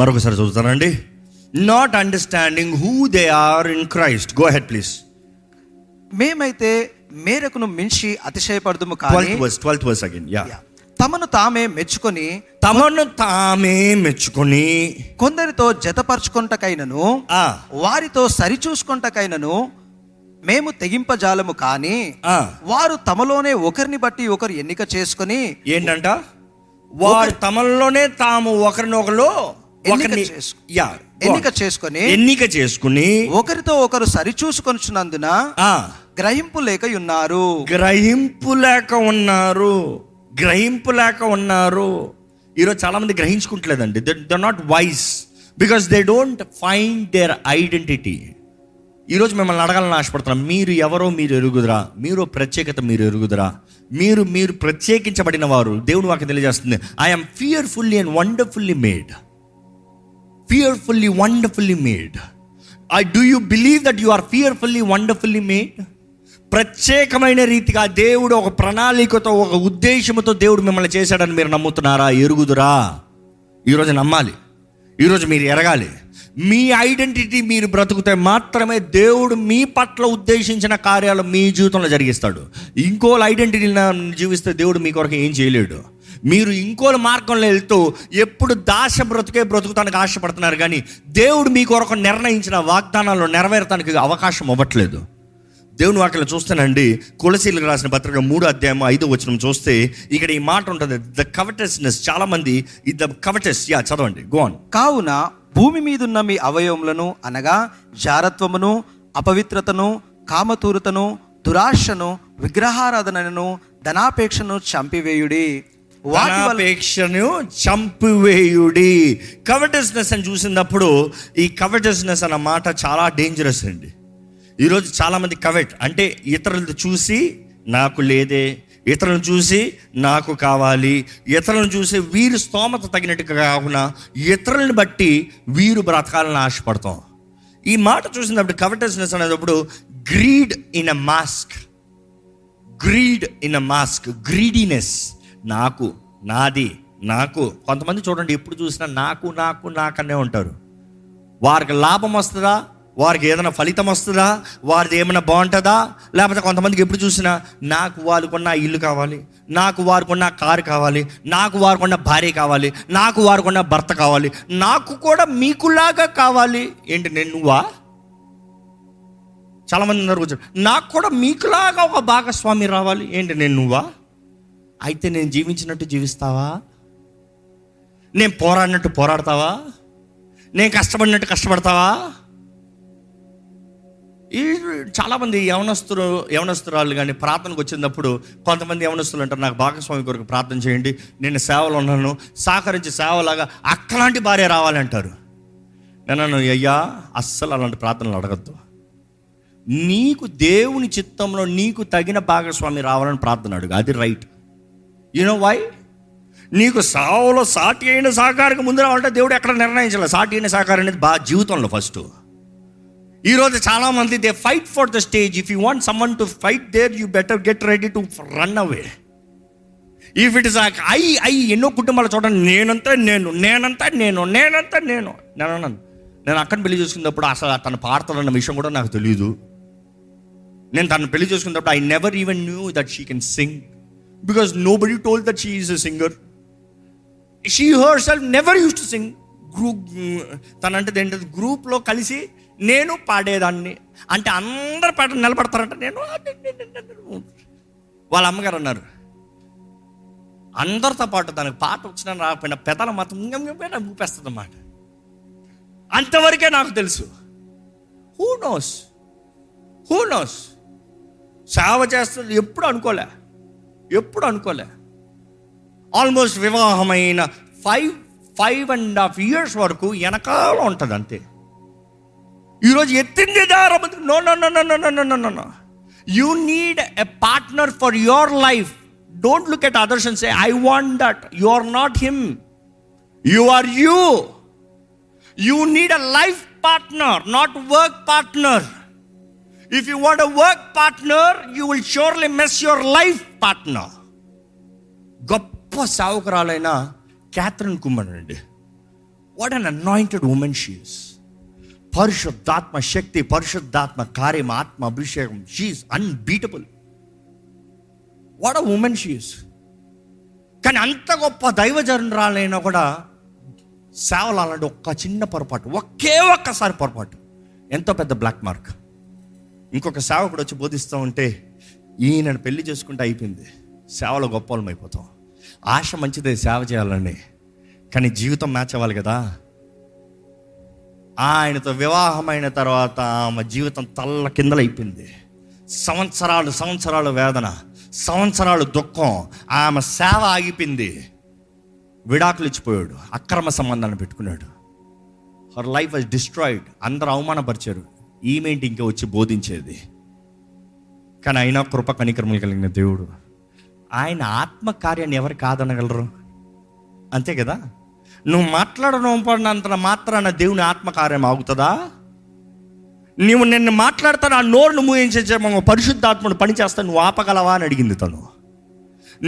[SPEAKER 1] మరొకసారి చూస్తానండి not understanding who they are in Christ go head please మేమైతే
[SPEAKER 2] మేరకును మించి
[SPEAKER 1] అతిశయపడదుము ట్వెల్త్ వర్స్ తమను తామే మెచ్చుకొని
[SPEAKER 2] తమను తామే మెచ్చుకొని కొందరితో జతపరచుకుంటకైనను వారితో సరిచూసుకుంటకైనను మేము తెగింపజాలము కానీ వారు తమలోనే ఒకరిని బట్టి ఒకరు ఎన్నిక చేసుకుని
[SPEAKER 1] ఏంటంట వారు తమలోనే తాము ఒకరిని యా ఎన్నిక చేసుకుని ఎన్నిక చేసుకుని ఒకరితో ఒకరు సరిచూసుకొనిచున్నందున గ్రహింపు లేక ఉన్నారు గ్రహింపు లేక ఉన్నారు గ్రహింపు లేక ఉన్నారు ఈరోజు చాలామంది గ్రహించుకుంటలేదండి they they not wise because they don't find their identity ఈరోజు మిమ్మల్ని అడగాలని ఆశపడుతున్నాం మీరు ఎవరో మీరు ఎరుగుదరా మీరు ప్రత్యేకత మీరు ఎరుగుదరా మీరు మీరు ప్రత్యేకించబడిన వారు దేవుడు వాకి తెలియజేస్తుంది I'm fearfully and wonderfully made fearfully wonderfully made I do you believe that you are fearfully wonderfully made ప్రత్యేకమైన రీతిగా దేవుడు ఒక ప్రణాళికతో ఒక ఉద్దేశంతో దేవుడు మిమ్మల్ని చేశాడని మీరు నమ్ముతున్నారా ఎరుగుదురా ఈరోజు నమ్మాలి ఈరోజు మీరు ఎరగాలి మీ ఐడెంటిటీ మీరు బ్రతుకుతే మాత్రమే దేవుడు మీ పట్ల ఉద్దేశించిన కార్యాలు మీ జీవితంలో జరిగిస్తాడు ఇంకో ఐడెంటిటీ జీవిస్తే దేవుడు మీ కొరకు ఏం చేయలేడు మీరు ఇంకో మార్గంలో వెళ్తూ ఎప్పుడు దాశ బ్రతుకే బ్రతుకుతానికి ఆశపడుతున్నారు కానీ దేవుడు మీ కొరకు నిర్ణయించిన వాగ్దానాలు నెరవేరటానికి అవకాశం ఇవ్వట్లేదు దేవుని వాక్యం చూస్తానండి కులశీలకు రాసిన పత్రిక మూడు అధ్యాయం ఐదో వచ్చిన చూస్తే ఇక్కడ ఈ మాట ఉంటుంది ద కవటస్నెస్ చాలా మంది ద కవటెస్ యా చదవండి గోన్
[SPEAKER 2] కావున భూమి మీద ఉన్న మీ అవయవములను అనగా జారత్వమును అపవిత్రతను కామతూరతను దురాశను విగ్రహారాధనను ధనాపేక్షను చంపివేయుడి
[SPEAKER 1] వాటిపేక్షను చంపివేయుడి కవటస్నెస్ అని చూసినప్పుడు ఈ కవటస్నెస్ అన్న మాట చాలా డేంజరస్ అండి ఈరోజు చాలామంది కవెట్ అంటే ఇతరులది చూసి నాకు లేదే ఇతరులను చూసి నాకు కావాలి ఇతరులను చూసి వీరి స్తోమత తగినట్టుగా కాకుండా ఇతరులను బట్టి వీరు బ్రతకాలని ఆశపడతాం ఈ మాట చూసినప్పుడు కవర్టెస్నెస్ అనేటప్పుడు greed in a mask greed in a mask greediness నాకు నాది నాకు కొంతమంది చూడండి ఎప్పుడు చూసినా నాకు నాకు నాకనే ఉంటారు వారికి లాభం వస్తుందా వారికి ఏదైనా ఫలితం వస్తుందా వారిది ఏమైనా బాగుంటుందా లేకపోతే కొంతమందికి ఎప్పుడు చూసినా నాకు వారికున్న ఇల్లు కావాలి నాకు వారికున్న కారు కావాలి నాకు వారికున్న భార్య కావాలి నాకు వారికున్న భర్త కావాలి నాకు కూడా మీకులాగా కావాలి ఏంటి నేను నువ్వా చాలామంది ఉన్నారు కూర్చో నాకు కూడా మీకులాగా ఒక భాగస్వామి రావాలి ఏంటి నేను నువ్వా అయితే నేను జీవించినట్టు జీవిస్తావా నేను పోరాడినట్టు పోరాడతావా నేను కష్టపడినట్టు కష్టపడతావా ఈ చాలామంది యవనస్తులు యవనస్తురాలు కానీ ప్రార్థనకు వచ్చినప్పుడు కొంతమంది యవనస్తులు అంటారు నాకు భాగస్వామి కొరకు ప్రార్థన చేయండి నేను సేవలు ఉన్నాను సహకరించి సేవలాగా అక్కలాంటి భార్య రావాలంటారు నేను అయ్యా అస్సలు అలాంటి ప్రార్థనలు అడగద్దు నీకు దేవుని చిత్తంలో నీకు తగిన భాగస్వామి రావాలని ప్రార్థన అడుగు అది రైట్ యూనో వై నీకు సావులో సాటి అయిన సహకారికి ముందు రావాలంటే దేవుడు ఎక్కడ నిర్ణయించాలి సాటి అయిన సహకారం అనేది బా జీవితంలో ఫస్ట్ ఈరోజు చాలామంది they fight for the stage if you want someone to fight there you better get ready to run away if it is I I ఎన్నో కుటుంబాలు చూడండి నేనంతా నేను నేనంతా నేను నేనంతా నేను నేను అన్నాను నేను అక్కడ పెళ్లి చేసుకున్నప్పుడు అసలు తను పాడతాడన్న విషయం కూడా నాకు తెలియదు నేను తను పెళ్లి చేసుకున్నప్పుడు I never even knew that she can sing because nobody told that she is a singer she herself never use to sing group తనంటది ఏంటంటే గ్రూప్లో కలిసి నేను పాడేదాన్ని అంటే అందరు పాట నిలబడతారంట నేను వాళ్ళ అమ్మగారు అన్నారు అందరితో పాటు తనకు పాట వచ్చినా రాకపోయినా పెదల మాత్రం ఇంకేమైనా ఊపేస్తుంది అన్నమాట అంతవరకే నాకు తెలుసు హూ నోస్ హూ నోస్ సేవ చేస్తుంది ఎప్పుడు అనుకోలే ఎప్పుడు అనుకోలే ఆల్మోస్ట్ వివాహమైన five five and half years వరకు వెనకాల ఉంటుంది అంతే ఈరోజు ఎత్తింది దారం no no no no no no no no no you need a partner for your life don't look at others and say I want that you are not him you are you you need a life partner not work partner if you want a work partner you will surely mess your life partner గొప్ప సావుకురాలైన Kathryn Kuhlman అండి what an anointed woman she's పరిశుద్ధాత్మ శక్తి పరిశుద్ధాత్మ కార్యం ఆత్మ అభిషేకం she is unbeatable what a woman she is కానీ అంత గొప్ప దైవజనరాలైనా కూడా సేవలు అలాంటి ఒక్క చిన్న పొరపాటు ఒకే ఒక్కసారి పొరపాటు ఎంతో పెద్ద బ్లాక్ మార్క్ ఇంకొక సేవకుడు వచ్చి బోధిస్తూ ఉంటే ఈయనను పెళ్లి చేసుకుంటే అయిపోయింది సేవలో గొప్పలం అయిపోతాం ఆశ మంచిదే సేవ చేయాలని కానీ జీవితం మ్యాచ్ అవ్వాలి కదా ఆయనతో వివాహమైన తర్వాత ఆమె జీవితం తల్ల కిందలైపోయింది సంవత్సరాలు సంవత్సరాలు వేదన సంవత్సరాలు దుఃఖం ఆమె సేవ ఆగిపోయింది విడాకులు ఇచ్చిపోయాడు అక్రమ సంబంధాన్ని పెట్టుకున్నాడు హర్ లైఫ్ వాజ్ డిస్ట్రాయిడ్ అందరు అవమానపరిచారు ఈమెంటి ఇంకా వచ్చి బోధించేది కానీ అయినా కృప కనిక్రమలు కలిగిన దేవుడు ఆయన ఆత్మకార్యాన్ని ఎవరు కాదనగలరు అంతే కదా నువ్వు మాట్లాడనంత మాత్రాన దేవుని ఆత్మకార్యం ఆగుతుందా నువ్వు నిన్ను మాట్లాడతాను ఆ నోరును మా పరిశుద్ధాత్మను పనిచేస్తా నువ్వు ఆపగలవా అని అడిగింది తను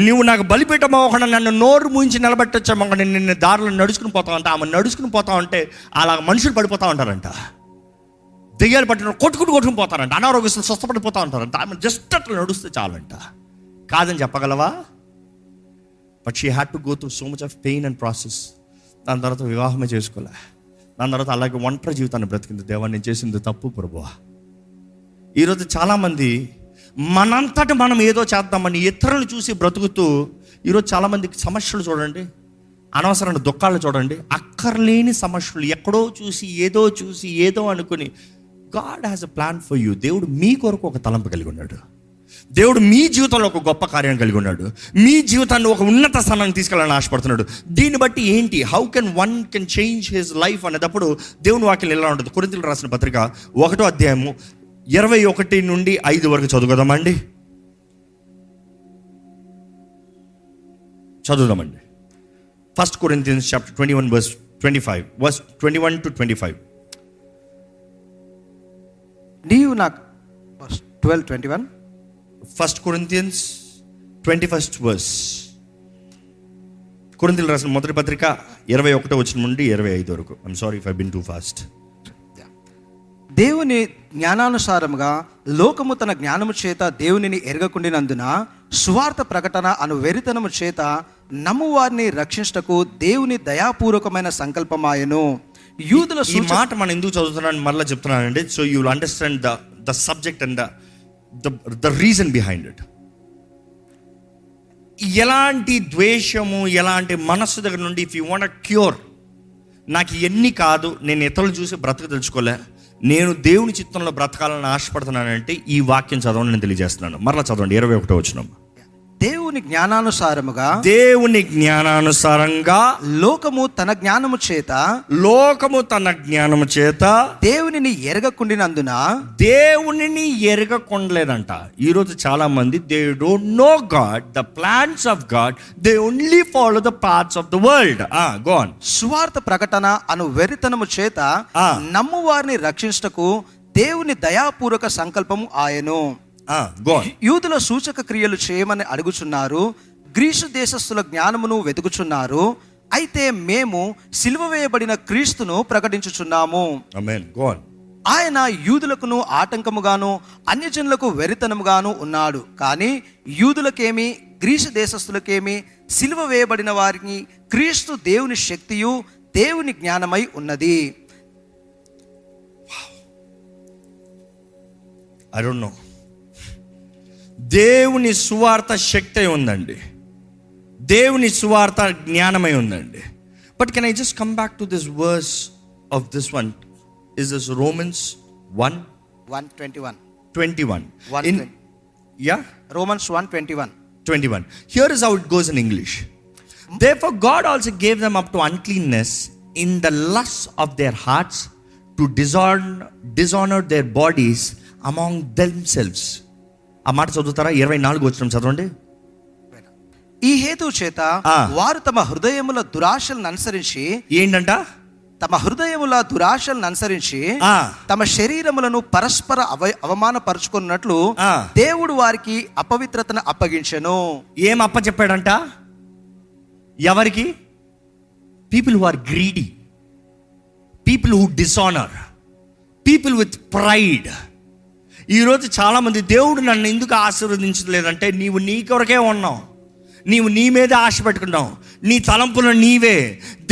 [SPEAKER 1] నువ్వు నాకు బలిపీఠమో నన్ను నోరు నిలబెట్టొచ్చా నిలబెట్టొచ్చామో నేను నిన్ను దారులను నడుచుకుని పోతా ఉంటా ఆమె నడుచుకుని పోతా ఉంటే అలా మనుషులు పడిపోతూ ఉంటారంట దెయ్యాలు పట్టిన కొట్టుకుని కొట్టుకుని పోతారంట అనారోగ్యస్తులు స్వస్థపడిపోతూ ఉంటారంట ఆమె జస్ట్ అట్లా నడుస్తే చాలంట కాదని చెప్పగలవా but she had to go through so much of pain and process దాని తర్వాత వివాహమే చేసుకోలే దాని తర్వాత అలాగే ఒంటరి జీవితాన్ని బ్రతికింది దేవా నేను చేసింది తప్పు ప్రభువా ఈరోజు చాలామంది మనంతటి మనం ఏదో చేద్దామని ఇతరులు చూసి బ్రతుకుతూ ఈరోజు చాలామందికి సమస్యలు చూడండి అనవసరమైన దుఃఖాలు చూడండి అక్కర్లేని సమస్యలు ఎక్కడో చూసి ఏదో చూసి ఏదో అనుకుని God has a plan for you దేవుడు మీ కొరకు ఒక తలంపు కలిగి ఉన్నాడు దేవుడు మీ జీవితంలో ఒక గొప్ప కార్యం కలిగి ఉన్నాడు మీ జీవితాన్ని ఒక ఉన్నత స్థానానికి తీసుకెళ్ళాలని ఆశపడుతున్నాడు దీన్ని బట్టి ఏంటి how can one can change his life అనేటప్పుడు దేవుని వాక్యం ఎలా ఉంటుంది కొరింతలు రాసిన పత్రిక ఒకటో అధ్యాయము ఇరవై ఒకటి నుండి ఐదు వరకు చదువుదామండి చదువుదామండి first Corinthians chapter twenty one verse twenty five verse twenty one to twenty five నీవు నాకు twelve twenty one first Corinthians twenty first verse కొరింతలు రాసిన మొదటి పత్రిక ఇరవై ఒకటో వచ్చిన నుండి ఇరవై ఐదు వరకు I'm sorry five bin two fast దేవుని జ్ఞానానుసారముగా లోకము తన జ్ఞానము చేత దేవునిని ఎరగకుండినందున స్వార్థ ప్రకటన అను వెరితనము చేత నమ్మువారిని రక్షించటకు దేవుని దయాపూర్వకమైన సంకల్పమాయను యూదుల మాట మనం ఎందుకు చదువుతున్నాను మళ్ళీ చెప్తున్నానండి so you understand the the subject and the the the reason behind it ఎలాంటి ద్వేషము ఎలాంటి మనస్సు దగ్గర నుండి ఇఫ్ యూ వాంట్ క్యూర్ నాకు ఇవన్నీ కాదు నేను ఇతరులు చూసి బ్రతక తెలుసుకోలే నేను దేవుని చిత్తంలో బ్రతకాలని ఆశపడుతున్నానంటే ఈ వాక్యం చదవని నేను తెలియజేస్తున్నాను మరలా చదవండి ఇరవై ఒకటో వచ్చినాము దేవుని జ్ఞానానుసారముగా దేవుని జ్ఞానానుసారంగా లోకము తన జ్ఞానము చేత లోకము తన జ్ఞానము చేత దేవునిని ఎరగకుండినందున దేవుని ఎరగకుండలేదంట ఈరోజు చాలా మంది they don't know God the plans of God they only follow the parts of the world gone స్వార్థ ప్రకటన అను వెరితనము చేత నమ్ము వారిని రక్షించటకు దేవుని దయాపూర్వక సంకల్పము ఆయను Ah, యూదుల సూచక క్రియలు చేయమని అడుగుచున్నారు గ్రీసు దేశస్థుల జ్ఞానమును వెతుకుచున్నారు అయితే మేము సిలువ వేయబడిన క్రీస్తును ప్రకటించుచున్నాము ఆయన యూదులకును ఆటంకముగాను అన్యజనులకు వెరితనముగాను ఉన్నాడు కానీ యూదులకేమి గ్రీసు దేశస్థులకేమి సిలువ వేయబడిన వారిని క్రీస్తు దేవుని శక్తియు దేవుని జ్ఞానమై ఉన్నది ఐ డోంట్ నో దేవుని సువార్త శక్తి అయి ఉందండి దేవుని సువార్త జ్ఞానమై ఉందండి but can I just come back to this verse of this one is this
[SPEAKER 3] Romans
[SPEAKER 1] one one twenty one twenty one in yeah
[SPEAKER 3] Romans one twenty one twenty one
[SPEAKER 1] here is out goes in English they for God also gave them up to uncleanness in the lust of their hearts to doesn't dishonour their bodies among themselves ఆ మాట చదువుతారా ఇరవై నాలుగు వచ్చిన చదవండి ఈ హేతు చేత వారు తమ హృదయముల దురాశలను అనుసరించి ఏంటంట తమ హృదయముల దురాశలను అనుసరించి తమ శరీరములను పరస్పర అవ అవమానపరుచుకున్నట్లు దేవుడు వారికి అపవిత్రతను అప్పగించను ఏం అప్పచెప్పాడంట ఎవరికి people who are greedy people who dishonour people with pride ఈరోజు చాలామంది దేవుడు నన్ను ఎందుకు ఆశీర్వదించలేదంటే నీవు నీ కొరకే ఉన్నావు నీవు నీ మీదే ఆశ పెట్టుకున్నావు నీ తలంపులు నీవే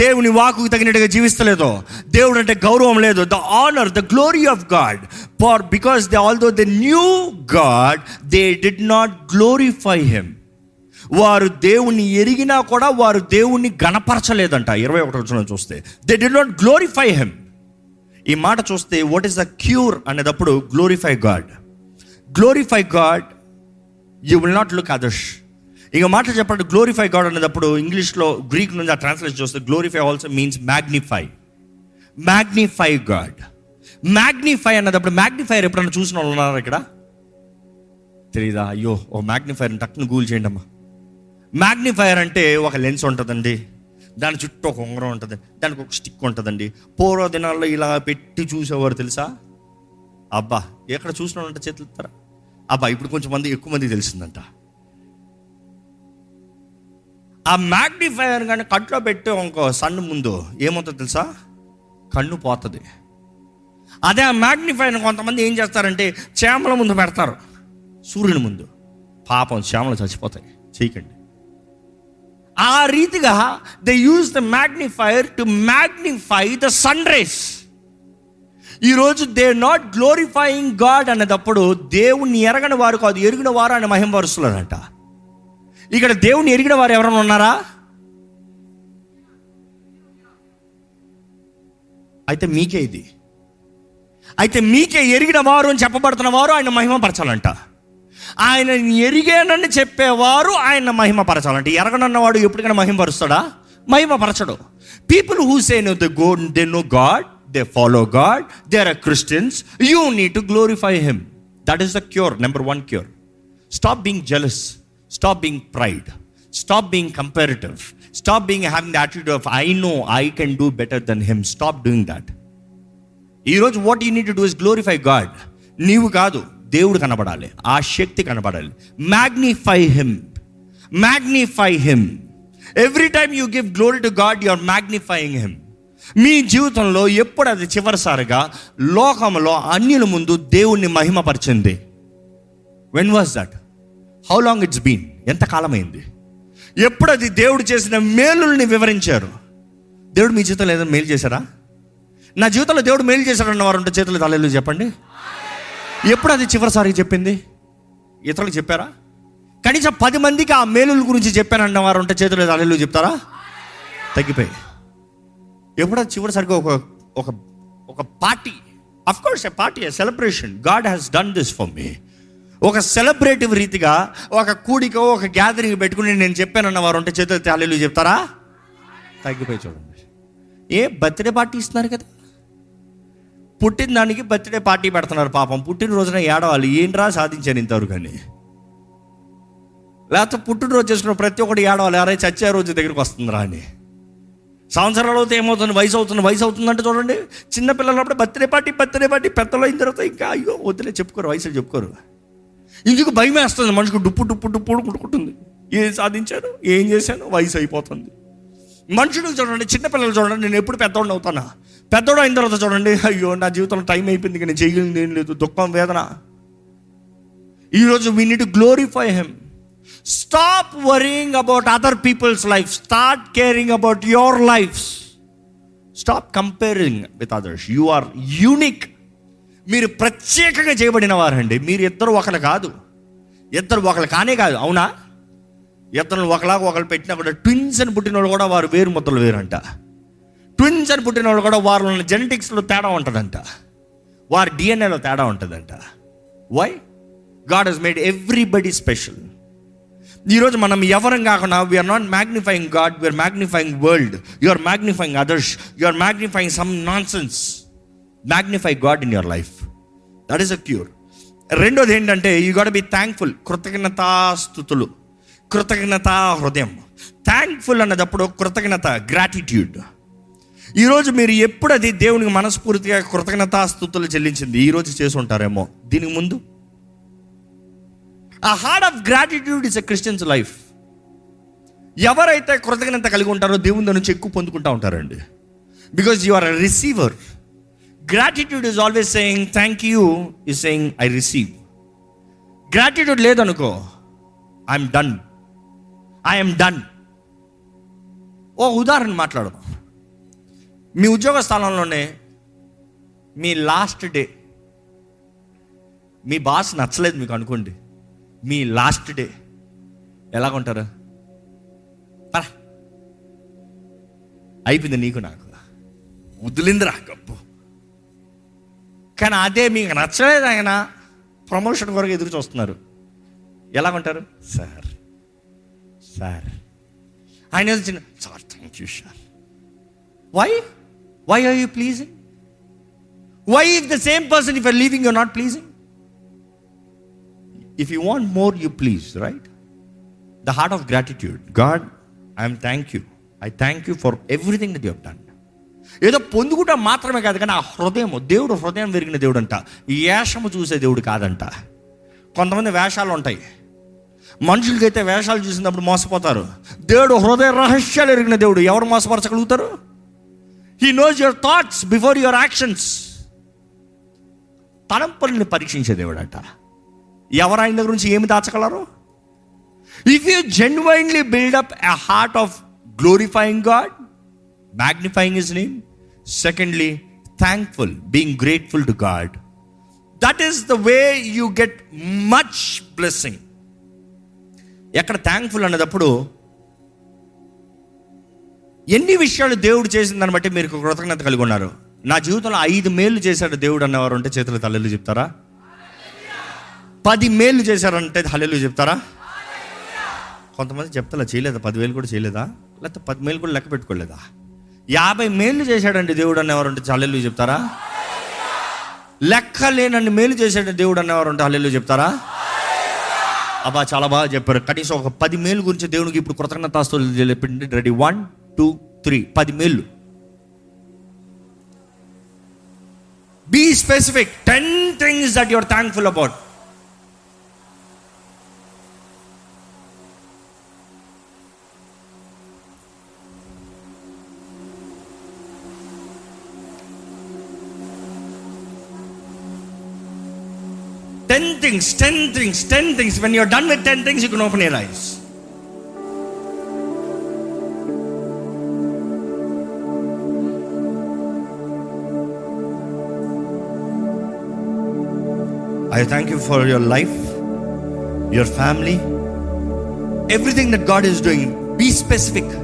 [SPEAKER 1] దేవుని వాకుకు తగినట్టుగా జీవిస్తలేదు దేవుడు అంటే గౌరవం లేదు the honour the glory of God for because they although the knew God they did not glorify him వారు దేవుణ్ణి ఎరిగినా కూడా వారు దేవుణ్ణి గణపరచలేదంట ఇరవై ఒకటి చూస్తే they did not glorify him ఈ మాట చూస్తే వాట్ ఈస్ ద క్యూర్ అనేటప్పుడు glorify God glorify God you will not look others ఇక మాట చెప్పండి గ్లోరిఫై గాడ్ అనేటప్పుడు ఇంగ్లీష్లో గ్రీక్ నుంచి ఆ ట్రాన్స్లేట్ చూస్తే glorify also means magnify magnify God magnify అన్నప్పుడు మ్యాగ్నిఫైర్ ఎప్పుడన్నా చూసిన వాళ్ళు ఉన్నారా ఇక్కడ తెలీదా అయ్యో ఓ మ్యాగ్నిఫైర్ని టక్ను గూల్ చేయండి అమ్మా మ్యాగ్నిఫైర్ అంటే ఒక లెన్స్ ఉంటుందండి దాని చుట్టూ ఒక ఉంగరం ఉంటుంది దానికి ఒక స్టిక్ ఉంటుందండి పూర్వ దినాల్లో ఇలా పెట్టి చూసేవారు తెలుసా అబ్బా ఎక్కడ చూసినాడంట చేతులు ఇస్తారా అబ్బా ఇప్పుడు కొంచెం మంది ఎక్కువ మంది తెలిసిందంట ఆ మ్యాగ్నిఫైయర్ కానీ కట్లో పెట్టి ఇంకో సన్ ముందు ఏమవుతుందో తెలుసా కన్ను పోతుంది అదే ఆ మ్యాగ్నిఫైయర్ కొంతమంది ఏం చేస్తారంటే చేమల ముందు పెడతారు సూర్యుని ముందు పాపం చేమలు చచ్చిపోతాయి చేయకండి ఆ రీతిగా the use the magnifier to magnify the sun rays ఈరోజు దే నాట్ గ్లోరిఫైయింగ్ గాడ్ అన్నదప్పుడు దేవుణ్ణి ఎరగని వారు కాదు ఎరిగిన వారు అని మహింపరుస్తున్నారంట ఇక్కడ దేవుణ్ణి ఎరిగిన వారు ఎవరైనా ఉన్నారా అయితే మీకే ఇది అయితే మీకే ఎరిగిన వారు అని చెప్పబడుతున్న వారు ఆయన మహిమపరచాలంట ఆయన ఎరిగానని చెప్పేవారు ఆయన మహిమపరచాలంటే ఎరగనన్న వాడు ఎప్పటికైనా మహిమపరుస్తాడా మహిమపరచడు people who say no the go they know God they follow God they are Christians you need to glorify him that is the cure number one cure stop being jealous stop being pride stop being comparative stop being having the attitude of I know I can do better than him stop doing that ఈరోజు what you need to do is glorify God నీవు కాదు దేవుడు కనబడాలి ఆ శక్తి కనబడాలి magnify him magnify him every time you give glory to God you are magnifying him మీ జీవితంలో ఎప్పుడు అది చివరిసారిగా లోకంలో అన్యుల ముందు దేవుణ్ణి మహిమపరిచింది when was that how long it's been ఎంత కాలమైంది ఎప్పుడు అది దేవుడు చేసిన మేలుల్ని వివరించారు దేవుడు మీ జీవితంలో ఏదైనా మేలు చేశారా నా జీవితంలో దేవుడు మేలు చేశాడన్న వారు ఉంటే చేతులు తలెలు చెప్పండి ఎప్పుడు అది చివరిసారి చెప్పింది ఇతరులకు చెప్పారా కనీసం పది మందికి ఆ మేలుల గురించి చెప్పానన్న వారు ఉంటే చేతులు అల్లెలు చెప్తారా తగ్గిపోయి ఎప్పుడో అది ఒక ఒక ఒక party of course a party celebration God has done this for me ఒక సెలబ్రేటివ్ రీతిగా ఒక కూడిక ఒక గ్యాదరింగ్ పెట్టుకుని నేను చెప్పానన్న వారు ఉంటే చేతులు తాళీలు చెప్తారా తగ్గిపోయి చూడండి ఏ బర్త్డే పార్టీ ఇస్తున్నారు కదా పుట్టిన దానికి బర్త్డే పార్టీ పెడుతున్నారు పాపం పుట్టినరోజున ఏడవాలి ఏంట్రా సాధించాను ఇంతవరకు కానీ లేకపోతే పుట్టినరోజు చేసుకున్న ప్రతి ఒక్కటి ఏడవాలి అరే చచ్చే రోజు దగ్గరికి వస్తుందిరా అని సంవత్సరాలు అవుతే ఏమవుతుంది వయసు అవుతుంది వయసు అవుతుందంటే చూడండి చిన్నపిల్లలప్పుడు బర్త్డే పార్టీ బర్త్డే పార్టీ పెద్దలు అయిన తర్వాత ఇంకా అయ్యో వద్దులే చెప్పుకోరు వయసులు చెప్పుకోరు ఇందుకు భయం వేస్తుంది మనిషికి డుప్పు డుప్పు డుప్పు కుట్టుకుంటుంది ఏం సాధించాను ఏం చేశాను వయసు అయిపోతుంది మనుషులు చూడండి చిన్నపిల్లలు చూడండి నేను ఎప్పుడు పెద్దవాడిని అవుతానా పెద్దోడు అయిన తర్వాత చూడండి అయ్యో నా జీవితంలో టైం అయిపోయింది కానీ చేయలేదు ఏం లేదు దుఃఖం వేదన ఈరోజు we need glorify him stop worrying about other people's life start caring about your life stop comparing with others you are unique మీరు ప్రత్యేకంగా చేయబడిన వారండి మీరు ఇద్దరు ఒకరు కాదు ఇద్దరు ఒకరు కానే కాదు అవునా ఇద్దరు ఒకలాగా ఒకరు పెట్టినా కూడా ట్విన్స్ అని పుట్టిన కూడా వారు వేరు ముద్దలు వేరంట ట్విన్స్ అని పుట్టిన వాళ్ళు కూడా వాళ్ళ జెనెటిక్స్లో తేడా ఉంటుందంట వారి డిఎన్ఏలో తేడా ఉంటుందంట why God has made everybody special ఈరోజు మనం ఎవరం కాకుండా we are not magnifying God we are magnifying world are magnifying others are magnifying some nonsense magnify God in your life that is a cure రెండోది ఏంటంటే యూ గాట్ బి థ్యాంక్ఫుల్ కృతజ్ఞతాస్థుతులు కృతజ్ఞత హృదయం thankful అన్నదప్పుడు కృతజ్ఞత గ్రాటిట్యూడ్ ఈరోజు మీరు ఎప్పుడు అది దేవునికి మనస్ఫూర్తిగా కృతజ్ఞతాస్తుతులు చెల్లించింది ఈరోజు చేసి ఉంటారేమో దీనికి ముందు ఆ heart of gratitude is a Christians life ఎవరైతే కృతజ్ఞత కలిగి ఉంటారో దేవుని నుంచి ఎక్కువ పొందుకుంటూ ఉంటారండి because you are a receiver gratitude is always saying thank you ఈ సెయింగ్ ఐ రిసీవ్ గ్రాటిట్యూడ్ లేదనుకో ఐఎమ్ డన్ ఐఎమ్ డన్ ఓ ఉదాహరణ మాట్లాడదాం మీ ఉద్యోగ స్థలంలోనే మీ లాస్ట్ డే మీ బాస్ నచ్చలేదు మీకు అనుకోండి మీ లాస్ట్ డే ఎలాగుంటారు పరా అయిపోయింది నీకు నాకు వదిలిందిరా గబ్బు కానీ అదే మీకు నచ్చలేదు ఆయన ప్రమోషన్ కొరకు ఎదురు చూస్తున్నారు ఎలాగుంటారు సార్ సార్ ఆయన sir thank you sir why why are you pleasing why if the same person if are leaving you're not pleasing if you want more you please right the heart of gratitude God I'm thank you I thank you for everything that you done ఏదో పొందుకుంటా మాత్రమే కాదు కానీ ఆ హృదయం దేవుడు హృదయం పెరిగిన దేవుడు అంట వేషము చూసే దేవుడు కాదంట కొంతమంది వేషాలు ఉంటాయి మనుషులకైతే వేషాలు చూసినప్పుడు మోసపోతారు దేవుడు హృదయ రహస్యాలు ఎరిగిన దేవుడు ఎవరు మోసపరచగలుగుతారు he knows your thoughts before your actions తలంపల్ని పరీక్షించే దేవుడట ఎవరైన గురించి దగ్గర నుంచి ఏమి దాచగలరు if you genuinely build up a heart of glorifying God magnifying is name secondly thankful being grateful to God that is the way you get much blessing ఎక్కడ థ్యాంక్ఫుల్ అనేటప్పుడు ఎన్ని విషయాలు దేవుడు చేసిన దాన్ని బట్టి మీరు కృతజ్ఞత కలిగి ఉన్నారు నా జీవితంలో ఐదు మేలు చేశాడు దేవుడు అన్నవారు అంటే చేతుల తల్లెలు చెప్తారా పది మేలు చేశారంటే హల్లెలు చెప్తారా కొంతమంది చెప్తారా చేయలేదా పదివేలు కూడా చేయలేదా లేకపోతే పది మేలు కూడా లెక్క పెట్టుకోలేదా యాభై మేలు చేశాడండి దేవుడు అన్నవారు అంటే హల్లెలు చెప్తారా లెక్క లేనండి మేలు చేశాడు దేవుడు అన్నవారు అంటే హల్లెలు చెప్తారా అబ్బా చాలా బాగా చెప్పారు కనీసం ఒక పది మేలు గురించి దేవునికి ఇప్పుడు కృతజ్ఞతాస్తులు చెప్పిండి రెడీ వన్ టూ త్రీ పది మేళ్ళు be specific ten things that your thankful about ten things ten things ten things when you're done with ten things you can open your eyes I thank you for your life your family everything that God is doing be specific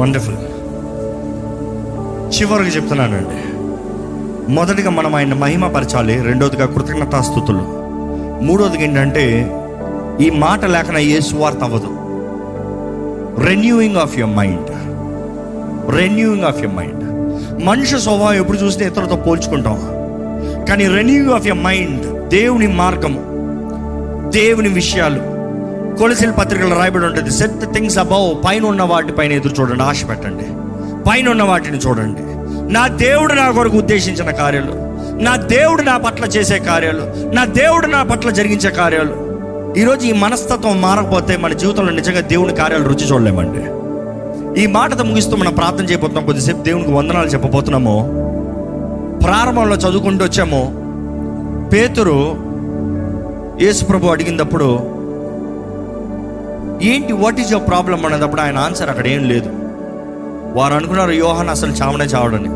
[SPEAKER 1] wonderful చివరికి చెప్తున్నానండి మొదటిగా మనం ఆయన మహిమపరచాలి రెండోదిగా కృతజ్ఞతాస్థుతులు మూడోదిగా ఏంటంటే ఈ మాట లేకనే ఏ సువార్త అవ్వదు renewing of your mind renewing of your mind మనిషి స్వభావం ఎప్పుడు చూస్తే ఇతరులతో పోల్చుకుంటాం కానీ రెన్యూ ఆఫ్ యువర్ మైండ్ దేవుని మార్గము దేవుని విషయాలు కొలసిల పత్రికలు రాయబడి ఉంటుంది సెట్ ద థింగ్స్ అబౌవ్ పైన ఉన్న వాటిపైన ఎదురు చూడండి ఆశ పెట్టండి పైన ఉన్న వాటిని చూడండి నా దేవుడు నా కొరకు ఉద్దేశించిన కార్యాలు నా దేవుడు నా పట్ల చేసే కార్యాలు నా దేవుడు నా పట్ల జరిగించే కార్యాలు ఈరోజు ఈ మనస్తత్వం మారకపోతే మన జీవితంలో నిజంగా దేవుని కార్యాలు రుచి చూడలేమండి ఈ మాటతో ముగిస్తూ మనం ప్రార్థన చేయబోతున్నాం కొద్దిసేపు దేవునికి వందనాలు చెప్పబోతున్నాము ప్రారంభంలో చదువుకుంటూ వచ్చాము పేతురు యేసుప్రభు అడిగినప్పుడు ఏంటి వాట్ ఈజ్ యువర్ ప్రాబ్లం అనేటప్పుడు ఆయన ఆన్సర్ అక్కడ ఏం లేదు వారు అనుకున్నారు యోహన్ అసలు చావనే చావడని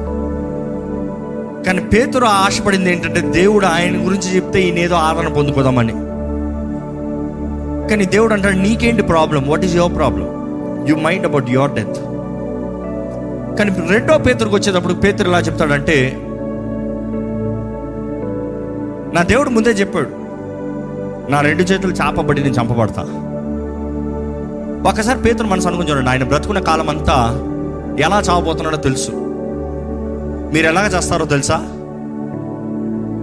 [SPEAKER 1] కానీ పేతురు ఆశపడింది ఏంటంటే దేవుడు ఆయన గురించి చెప్తే ఈయనేదో ఆదరణ పొందుకోదామని కానీ దేవుడు అంటాడు నీకేంటి problem what is your problem you mind about your death కానీ రెండో పేతురుకు వచ్చేటప్పుడు పేతురు ఎలా చెప్తాడంటే నా దేవుడు ముందే చెప్పాడు నా రెండు చేతులు చేపబడి నేను చంపబడతా ఒకసారి పేతురు మనసు అనుకుని చూడండి ఆయన బ్రతుకున్న కాలం అంతా ఎలా చావబోతున్నాడో తెలుసు మీరు ఎలాగ చేస్తారో తెలుసా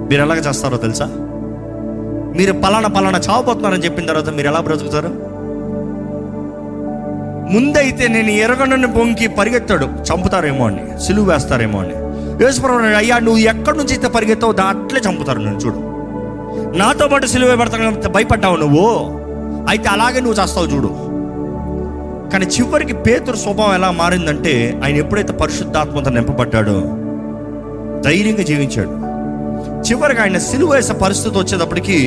[SPEAKER 1] మీరు ఎలాగ చేస్తారో తెలుసా మీరు పలానా పలానా చావబోతున్నారని చెప్పిన తర్వాత మీరు ఎలా బ్రతుకుతారు ముందైతే నేను ఎరగనని పొంగి పరిగెత్తాడు చంపుతారేమో అని సిలువు వేస్తారేమో అని యేసుప్రభు అయ్యా నువ్వు ఎక్కడి నుంచి అయితే పరిగెత్తావు దాంట్లే చంపుతారు నేను చూడు నాతో పాటు సిలువ పెడతాను భయపడ్డావు నువ్వు అయితే అలాగే నువ్వు చేస్తావు చూడు కానీ చివరికి పేతురు స్వభావం ఎలా మారిందంటే ఆయన ఎప్పుడైతే పరిశుద్ధాత్మత నింపబడ్డాడో ధైర్యంగా జీవించాడు చివరికి ఆయన సిలువేసే పరిస్థితి వచ్చేటప్పటికి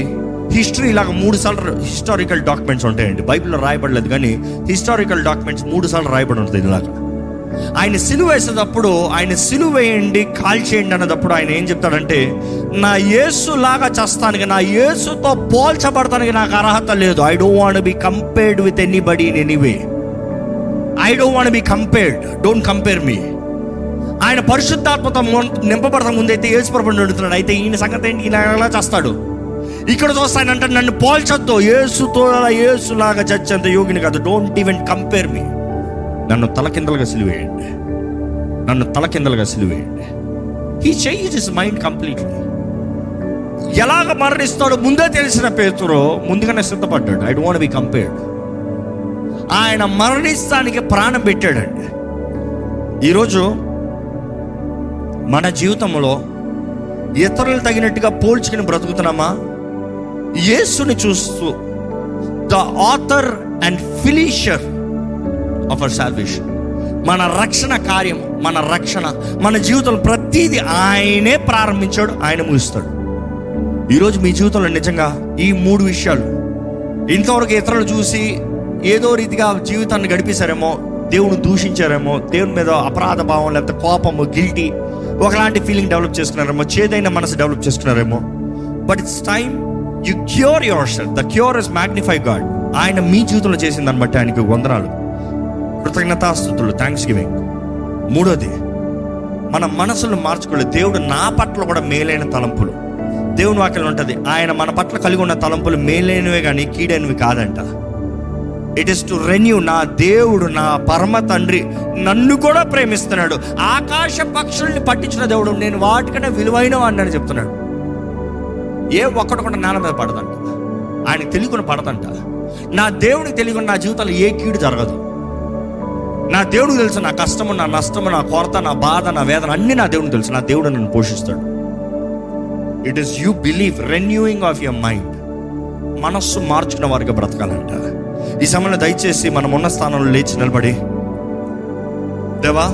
[SPEAKER 1] హిస్టరీ ఇలాగ మూడు సార్లు హిస్టారికల్ డాక్యుమెంట్స్ ఉంటాయండి బైబిల్లో రాయబడలేదు కానీ హిస్టారికల్ డాక్యుమెంట్స్ మూడు సార్లు రాయబడి ఉంటుంది ఇలాగా ఆయన సిలువ వేసేటప్పుడు ఆయన సిలువ వేయండి కాల్ చేయండి అన్నదప్పుడు ఆయన ఏం చెప్తాడంటే నా యేసు లాగా చేస్తానికి నా యేసుతో పోల్చబడతానికి నాకు అర్హత లేదు I don't want be compared with anybody in anyway I don't want be compared don't compare me ఆయన పరిశుద్ధాత్మతో నింపబడతాం ముందైతే యేసుప్రభుని అడుగుతున్నాడు అయితే ఈయన సంగతి ఏంటి ఈయన అలా చేస్తాడు ఇక్కడ చూస్తే ఆయన అంటే నన్ను పోల్చొద్దు ఏసుతో ఏసులాగా చచ్చేంత యోగిని కాదు డోంట్ ఈవెన్ కంపేర్ మీ నన్ను తలకిందలుగా సిలివేయండి నన్ను తలకిందలుగా సిలివేయండి he change is mind completely ఎలాగ మరణిస్తాడో ముందే తెలిసిన పేతురో ముందుగానే సిద్ధపడ్డాడు ఐ డోంట్ బి కంపేర్డ్ ఆయన మరణిస్తానికి ప్రాణం పెట్టాడండి ఈరోజు మన జీవితంలో ఇతరులు తగినట్టుగా పోల్చుకుని బ్రతుకుతున్నామా యేసుని చూస్తూ the author and finisher of our salvation మన రక్షణ కార్యం మన రక్షణ మన జీవితంలో ప్రతిదీ ఆయనే ప్రారంభించాడు ఆయన ముగిస్తాడు ఈరోజు మీ జీవితంలో నిజంగా ఈ మూడు విషయాలు ఇంతవరకు ఇతరులు చూసి ఏదో రీతిగా జీవితాన్ని గడిపేశారేమో దేవుని దూషించారేమో దేవుని మీద అపరాధ భావం లేకపోతే కోపము గిల్టీ ఒకలాంటి ఫీలింగ్ డెవలప్ చేసుకున్నారేమో చేదైన మనసు డెవలప్ చేసుకున్నారేమో but it's time you cure yourself the cure is magnify God ఆయన మీ జీవితంలో చేసిందనమాట ఆయనకి వందనాలు కృతజ్ఞతాస్థుతులు థ్యాంక్స్ గివింగ్ మూడోది మన మనసులు మార్చుకోలేదు దేవుడు నా పట్ల కూడా మేలైన తలంపులు దేవుని వాక్యం ఉంటుంది ఆయన మన పట్ల కలిగి ఉన్న తలంపులు మేలైనవే కానీ కీడైనవి కాదంట ఇట్ ఇస్ టు రెన్యూ నా దేవుడు నా పరమ తండ్రి నన్ను కూడా ప్రేమిస్తున్నాడు ఆకాశ పక్షుల్ని పట్టించిన దేవుడు నేను వాటికంటే విలువైన అని చెప్తున్నాడు ఏ ఒక్కడొకటి నాన్న మీద పడదంట ఆయన తెలియకుండా పడదంట నా దేవుడికి తెలియకుండా నా జీవితంలో ఏ కీడు జరగదు నా దేవుడికి తెలుసు నా కష్టము నా నష్టము నా కొరత నా బాధ నా వేదన అన్ని నా దేవుడికి తెలుసు నా దేవుడు నన్ను పోషిస్తాడు it is you believe renewing of your mind మనస్సు మార్చుకున్న వారికి బ్రతకాలంట ఈ సమయంలో దయచేసి మనం ఉన్న స్థానంలో లేచి నిలబడి దేవా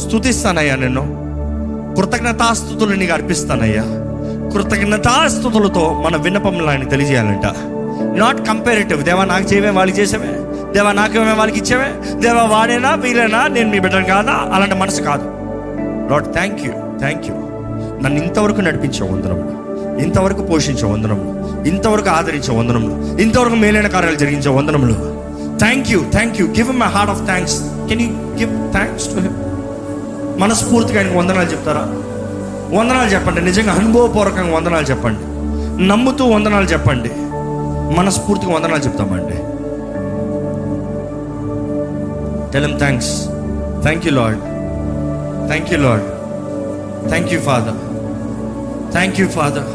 [SPEAKER 1] స్థుతిస్తానయ్యా నిన్ను కృతజ్ఞతాస్థుతులు నీకు అర్పిస్తానయ్యా కృతజ్ఞతాస్థుతులతో మన విన్నపములు ఆయన తెలియజేయాలంట నాట్ కంపారిటివ్ దేవా నాకు చేయమే వాళ్ళకి చేసేవే దేవా నాకేమే వాళ్ళకి ఇచ్చేవే దేవా వాడేనా వీలేనా నేను మీ బిడ్డను కాదా అలాంటి మనసు కాదు not thank you thank you నన్ను ఇంతవరకు నడిపించే వందనములు ఇంతవరకు పోషించే వందనములు ఇంతవరకు ఆదరించే వందనములు ఇంతవరకు మేలైన కార్యాలు జరిగించే వందనములు thank you thank you give my heart of thanks can you give thanks to him మనస్ఫూర్తిగా ఆయనకు వందనాలు చెప్తారా వందనాలు చెప్పండి నిజంగా అనుభవపూర్వకంగా వందనాలు చెప్పండి నమ్ముతూ వందనాలు చెప్పండి మనస్ఫూర్తిగా వందనాలు చెప్తామండి టెలం thanks thank you Lord thank you Lord thank you father thank you father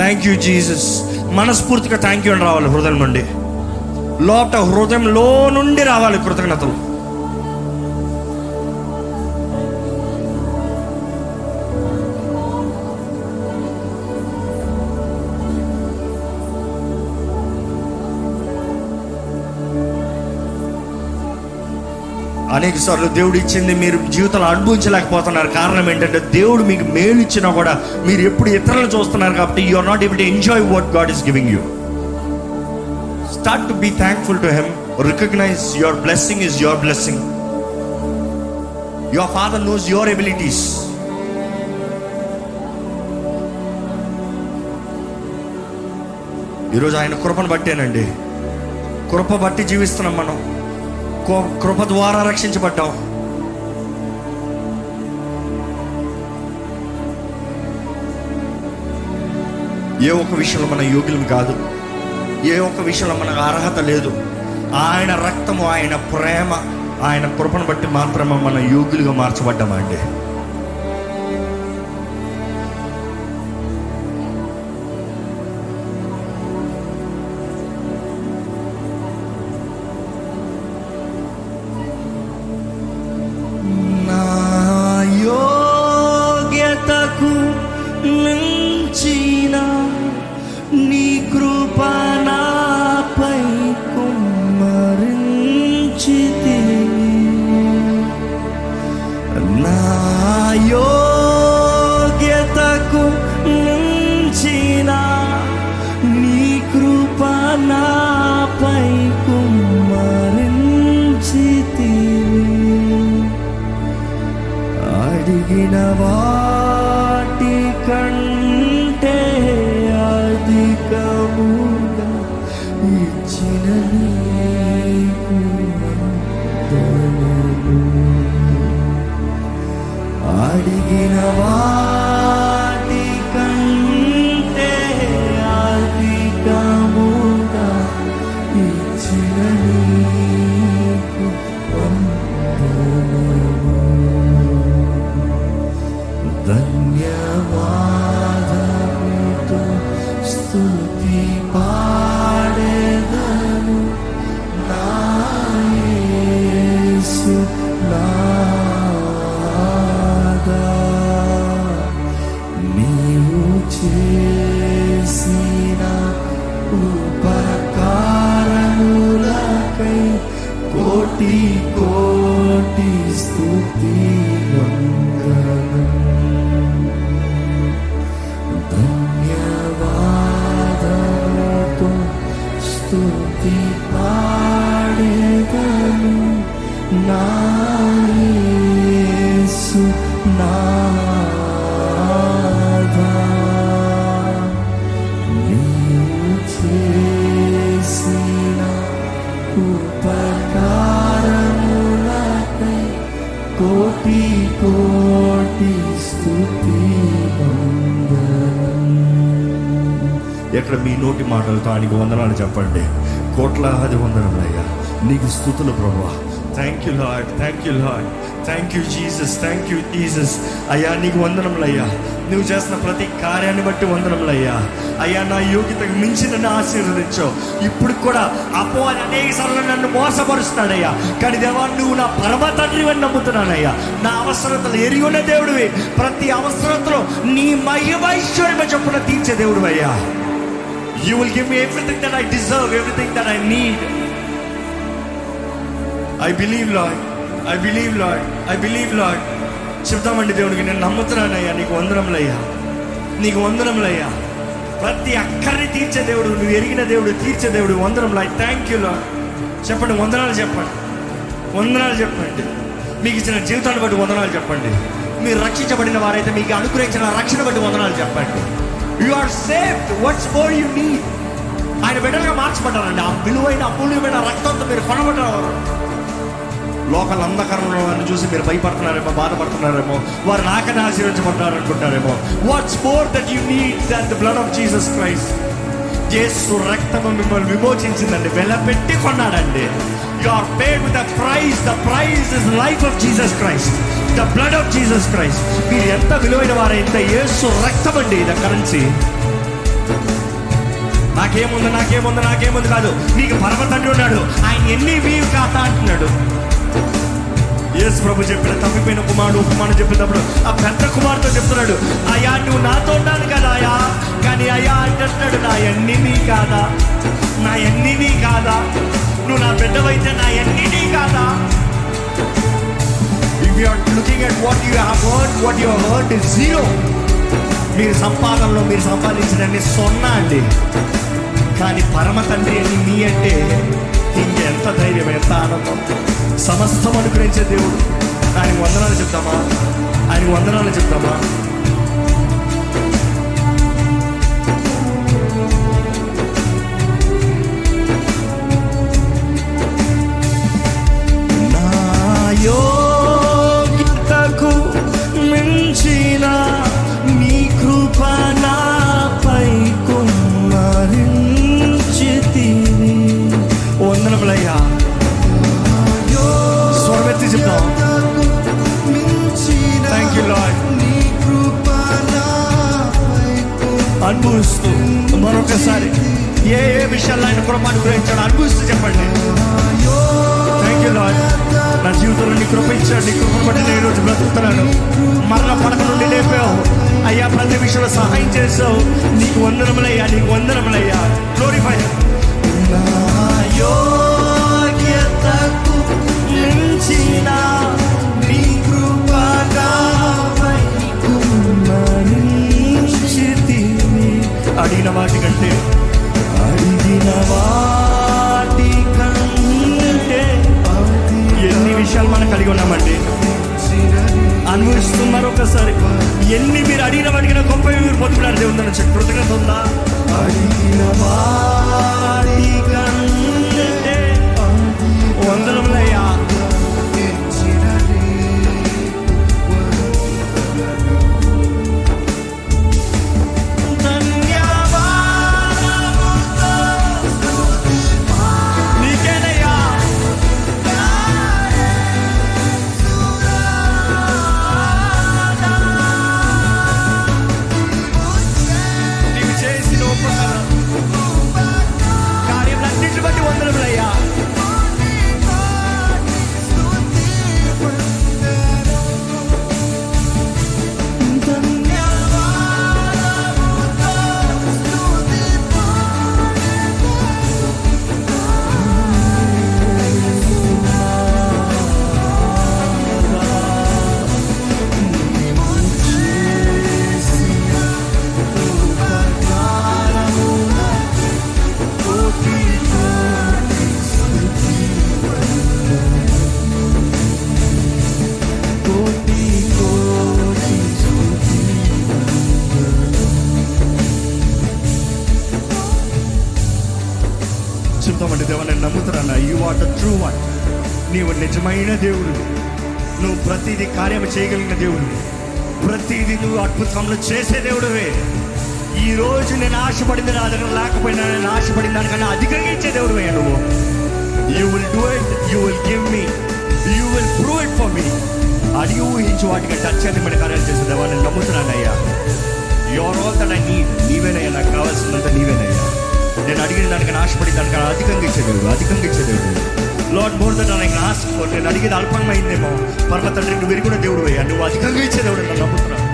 [SPEAKER 1] thank you Jesus మనస్ఫూర్తిగా థ్యాంక్ యూ అని రావాలి హృదయం నుండి లోపల హృదయంలో నుండి రావాలి కృతజ్ఞతలు అనేక సార్లు దేవుడు ఇచ్చింది మీరు జీవితంలో అనుభవించలేకపోతున్నారు కారణం ఏంటంటే దేవుడు మీకు మేలు ఇచ్చినా కూడా మీరు ఎప్పుడు ఇతరులు చూస్తున్నారు కాబట్టి you are not able to enjoy what God is giving you start to be thankful to him recognise your blessing is your blessing your father knows your abilities ఈరోజు ఆయన కృపను బట్టేనండి కృప బట్టి జీవిస్తున్నాం మనం కృప ద్వారా రక్షించబడ్డావు ఏ ఒక్క విషయంలో మన యోగ్యం కాదు ఏ ఒక్క విషయంలో మనకు అర్హత లేదు ఆయన రక్తము ఆయన ప్రేమ ఆయన కృపను బట్టి మాత్రమే మన యోగ్యులుగా మార్చబడ్డామండి Ooh. నోటి మాటలతో ఆయనకి వందనాలు చెప్పండి కోట్లాది వందనములయ్యా నీకు స్థుతులు ప్రభా thank you Lord thank you Lord thank you Jesus thank you Jesus అయ్యా నీకు వందనములయ్యా నువ్వు చేసిన ప్రతి కార్యాన్ని బట్టి వందనములయ్యా అయ్యా నా యోగ్యతకు మించి నన్ను ఆశీర్వదించావు ఇప్పుడు కూడా అపోవాది అనేక సార్లు నన్ను మోసపరుస్తున్నాడయ్యా కానీ దేవా నువ్వు నా పరమ తండ్రి అని నమ్ముతున్నానయ్యా నా అవసరతలు ఎరిగి ఉన్న దేవుడివి ప్రతి అవసరతలో నీ మహిమైశ్వర్యమ చెప్పున తీర్చే దేవుడు అయ్యా you will give me everything that I deserve everything that I need I believe Lord I believe Lord I believe Lord చెప్తామండి దేవుడికి నేను నమ్ముతున్నానయ్యా నీకు వందరంలయ్యా నీకు వందరంలయ్యా ప్రతి అక్కర్ని తీర్చే దేవుడు నువ్వు ఎరిగిన దేవుడు తీర్చే దేవుడు వందరంలో ఐ థ్యాంక్ యూ లాడ్ చెప్పండి వందనాలు చెప్పండి వందనాలు చెప్పండి మీకు ఇచ్చిన జీవితాన్ని బట్టి వందనాలు చెప్పండి మీరు రక్షించబడిన వారైతే మీకు అనుగ్రహించిన రక్షణ బట్టి వందనాలు చెప్పండి you are saved what's for you need ఆయన బిడ్డలుగా మార్చబడ్డారండి ఆ విలువైన అమూల్యమైన రక్తంతో మీరు కొనబడ్డారు లోకల్ అంధకరంలో వారిని చూసి మీరు భయపడుతున్నారేమో బాధపడుతున్నారేమో వారు నాకనే ఆశీర్వించబడ్డారు అనుకుంటారేమో what's for that you need that the blood of Jesus Christ జేసు రక్తము మిమ్మల్ని విమోచించిందండి వెలపెట్టి కొన్నాడండి you are paid with the price the price is life of Jesus Christ the blood of Jesus Christ మీరు ఎంత విలువైన వారైతే ఏసు రక్తం అండి ద కరెన్సీ నాకేముంది నాకేముంది నాకేముంది కాదు నీకు పరమ తండ్రి ఉన్నాడు ఆయన ఎన్ని మీ కాత అంటున్నాడు యేసు ప్రభు చెప్పిన తప్పిపోయిన కుమారుడు ఉపమానం చెప్పినప్పుడు ఆ పెద్ద కుమారుతో చెప్తున్నాడు అయ్యా నువ్వు నాతో ఉన్నాను కదా అయ్యా కానీ అయ్యా అంటున్నాడు నా ఎన్ని మీ కాదా నా ఎన్ని మీ కాదా నువ్వు నా పెద్దవైతే నా ఎన్ని నీ కాదా if you looking at what you have earn what you have earn is zero మీరు సంపాదనలో మీరు సంపాదించడాన్ని సొన్నా అండి కానీ పరమ తండ్రి అని మీ అంటే ఎంత ధైర్యం ఎంత ఆనందం సమస్తం అనుగ్రహించే దేవుడు ఆయనకు వందనాలు చెప్తామా ఆయనకు వందనాలు చెప్తామా నా చూపిన మీ కృప నాపై కుమ్మరించితివి వందనములయ్యా స్వరమెత్తి చెప్తాం థ్యాంక్ యూ లాడ్ అనుభవిస్తూ మరొకసారి ఏ ఏ విషయాల్లో ఆయన కుటుంబాన్ని గురించాడు అనుభవిస్తూ చెప్పండి థ్యాంక్ యూ లాడ్ నా జీవితంలో నీ కృప నీ కృపను బట్టి నేను ఈరోజు బ్రతుకుతున్నాను మరణ పడక నుండి లేపావు అయ్యా ప్రతి విషయంలో సహాయం చేసావు నీకు వందనములయ్యా నీకు వందనములయ్యా గ్లోరిఫై యోగ్యతకు అడిగి ఊహించి వాటికి టచ్ చేతి మీద కార్యాలు చేసే దేవా నేను నమ్ముతున్నానయ్యా your all that I need నీవేనయ్యా నాకు కావాల్సినంత నీవేనయ్యా నేను అడిగిన దానికి నాశపడి దానికి అధికంగా ఇచ్చేదేవుడు అధికంగా ఇచ్చేదేవుడు lord more that I ask for నేను అడిగేది అల్పంగా పరమ తండ్రి నువ్వు విరిగిన దేవుడు అయ్యా నువ్వు అధికంగా ఇచ్చేదేవుడు నన్ను నమ్ముతున్నాను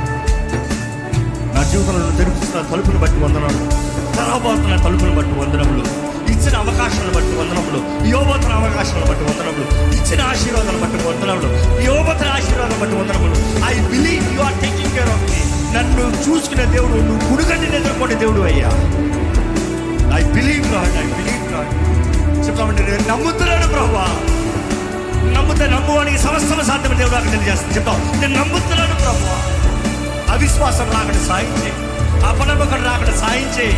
[SPEAKER 1] నా జీవితంలో తెలుపుతున్న తలుపును బట్టి వందనాలు తరవబోతున్న తలుపును బట్టి వందనములు ఇచ్చిన అవకాశాలను బట్టి వందనములు యోబతన అవకాశాలను బట్టి వందనములు ఇచ్చిన ఆశీర్వాదాలను బట్టి వందనములు యోబతన ఆశీర్వాదాలను బట్టి వందనములు I believe you are taking care of me నన్ను చూసుకునే దేవుడు నువ్వు కుడుగండి నిద్రపోయే దేవుడు అయ్యా I believe God I believe God చెప్తామంటే నేను నమ్ముతున్నాను ప్రభా నమ్ముతే నమ్మువానికి సమస్తం సాధ్యమైన దేవుడు నాకు తెలియజేస్తుంది చెప్తాం నేను నమ్ముతున్నాను ప్రభు అవిశ్వాసం రాకుండా సాయించే చేయి అపనమ్మకం ఒకటి సాయం చేయి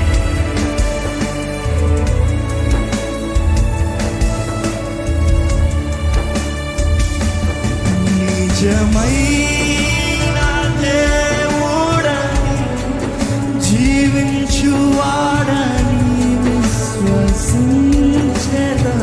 [SPEAKER 1] నిత్యమైన దేవుడని జీవించువాడని విశ్వసించదా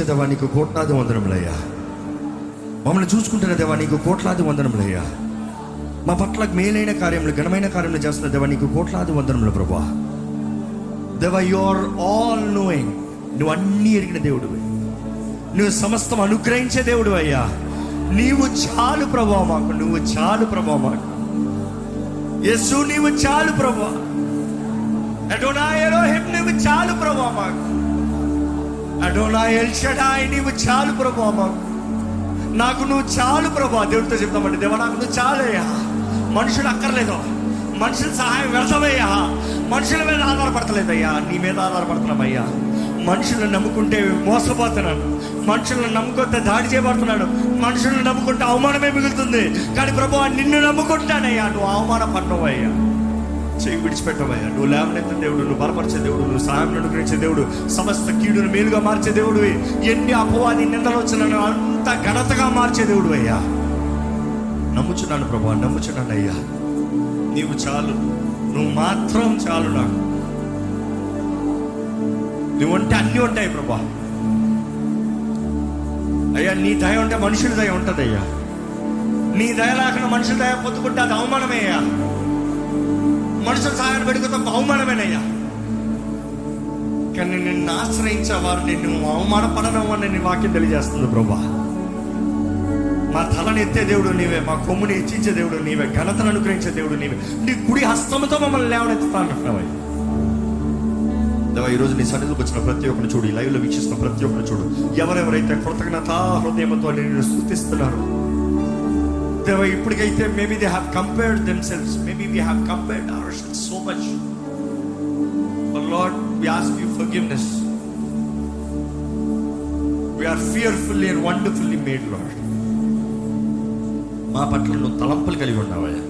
[SPEAKER 1] చూసే దేవా నీకు కోట్లాది వందనములయ్యా మమ్మల్ని చూసుకుంటున్న దేవా నీకు కోట్లాది వందనములయ్యా మా పట్ల మేలైన కార్యములు ఘనమైన కార్యములు చేస్తున్న దేవా నీకు కోట్లాది వందనములు ప్రభా దేవా యు ఆర్ ఆల్ నోయింగ్ నువ్వు అన్నీ ఎరిగిన దేవుడు నువ్వు సమస్తం అనుగ్రహించే దేవుడు అయ్యా నీవు చాలు ప్రభా మాకు నువ్వు చాలు ప్రభా మాకు యస్సు నీవు చాలు ప్రభా నా ఎరో హెడ్ నువ్వు చాలు ప్రభా మాకు అడోలా ఎల్షడాయ్ నీవు చాలు ప్రభా మాకు నాకు నువ్వు చాలు ప్రభా దేవుడితో చెప్తామండి దేవా నాకు నువ్వు చాలయ్యా మనుషులు అక్కర్లేదు మనుషుల సహాయం వ్యర్థమయ్యా మనుషుల మీద ఆధారపడతలేదయ్యా నీ మీద ఆధారపడుతున్నామయ్యా మనుషులను నమ్ముకుంటే మోసపోతున్నాను మనుషులను నమ్ముకుంటే దాడి చేయబడుతున్నాడు మనుషులను నమ్ముకుంటే అవమానమే మిగులుతుంది కానీ ప్రభు నిన్ను నమ్ముకుంటానయ్యా నువ్వు అయ్యా చెయ్యి విడిచిపెట్టవయ్యా నువ్వు లేవనెత్తే దేవుడు నువ్వు బలపరిచే దేవుడు నువ్వు సాయం అనుగ్రహించే దేవుడు సమస్త కీడును మేలుగా మార్చే దేవుడు ఎన్ని అపవాది నిందలు వచ్చిన అంత ఘనతగా మార్చే దేవుడు అయ్యా నమ్ముచున్నాను ప్రభా నమ్ముచున్నాను అయ్యా నీవు చాలు నువ్వు మాత్రం చాలు నాకు ఉంటే అన్నీ ఉంటాయి ప్రభా అయ్యా నీ దయ ఉంటే మనుషుల దయ ఉంటుంది అయ్యా నీ దయ లేకుండా మనుషుల దయ పొద్దుకుంటే అది అవమానమే అయ్యా మనుషుల సహాయం పెట్టుకుంటే బహుమానమేనయ్యా కానీ నిన్ను ఆశ్రయించే వారు నిన్ను అవమానపడడం అని నీ వాక్యం తెలియజేస్తుంది ప్రభా మా తలని ఎత్తే దేవుడు నీవే మా కొమ్ముని ఇచ్చించే దేవుడు నీవే ఘనతను అనుగ్రహించే దేవుడు నీవే నీ కుడి హస్తంతో మమ్మల్ని లేవనెత్తుతానంటున్నావయ్యా దేవా ఈరోజు నీ సన్నిధికి వచ్చిన ప్రతి ఒక్కరు చూడు లైవ్లో వీక్షిస్తున్న ప్రతి ఒక్కరు చూడు ఎవరెవరైతే కృతజ్ఞత హృదయంతో నేను స్థుతిస్తున్నారు దేవ ఇప్పటికైతే maybe they have compared themselves maybe we have compared ourselves so much lord we ask you forgiveness we are fearfully and wonderfully made lord మా పట్ల నువ్వు తలంపులు కలిగి ఉన్నావయ్యా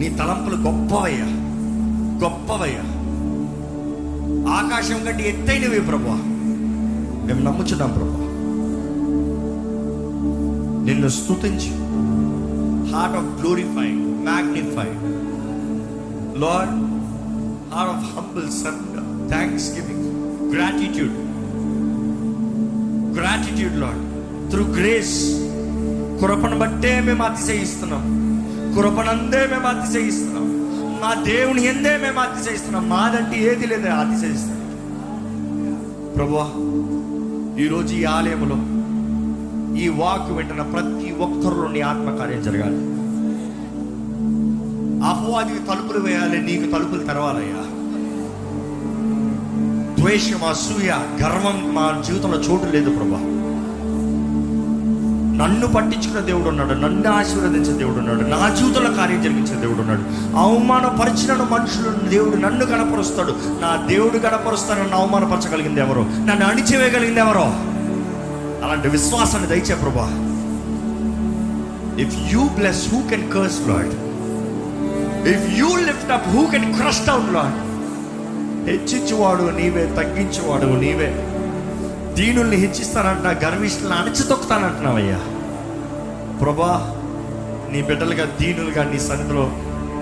[SPEAKER 1] నీ తలంపులు గొప్పవయ్యా గొప్పవయ్యా ఆకాశం కంటే ఎత్తైనవి ప్రభా మేము నమ్ముచున్నాం ప్రభా నిన్ను స్థుతించి heart of glorified magnified lord heart of humble surrender thanksgiving gratitude gratitude lord through grace కృపను బట్టే మేము అతిశయిస్తున్నాం కృపనందే మేము అతిశయిస్తున్నాం మా దేవుని ఎందే మేము అతిశయిస్తున్నాం మాదంటే ఏది లేదు అతిశయిస్తున్నాం ప్రభా ఈరోజు ఈ ఆలయంలో ఈ వాక్ వెంటనే ప్రతి ఒక్కరిలో నీ ఆత్మకార్యం జరగాలి అపవాదికి తలుపులు వేయాలి నీకు తలుపులు తెరవాలయ్యా ద్వేషం అసూయ గర్వం మా జీవితంలో చోటు లేదు ప్రభా నన్ను పట్టించుకున్న దేవుడు ఉన్నాడు నన్ను ఆశీర్వదించే దేవుడు ఉన్నాడు నా జీవితంలో కార్యం జరిగించే దేవుడు ఉన్నాడు అవమానపరిచిన మనుషులు దేవుడు నన్ను గణపరుస్తాడు నా దేవుడు నన్ను అవమానపరచగలిగింది ఎవరో నన్ను అణిచివేయగలిగింది ఎవరో అలాంటి విశ్వాసాన్ని దయచే ప్రభా if you bless who can curse lord if you lift up who can crush down lord హెచ్చించేవాడు నీవే తగ్గించేవాడు నీవే దీనుల్ని హెచ్చిస్తానంట గర్విష్ఠులను అణచితొక్కుతానంటున్నావయ్యా ప్రభా నీ బిడ్డలుగా దీనులుగా నీ సన్నిధిలో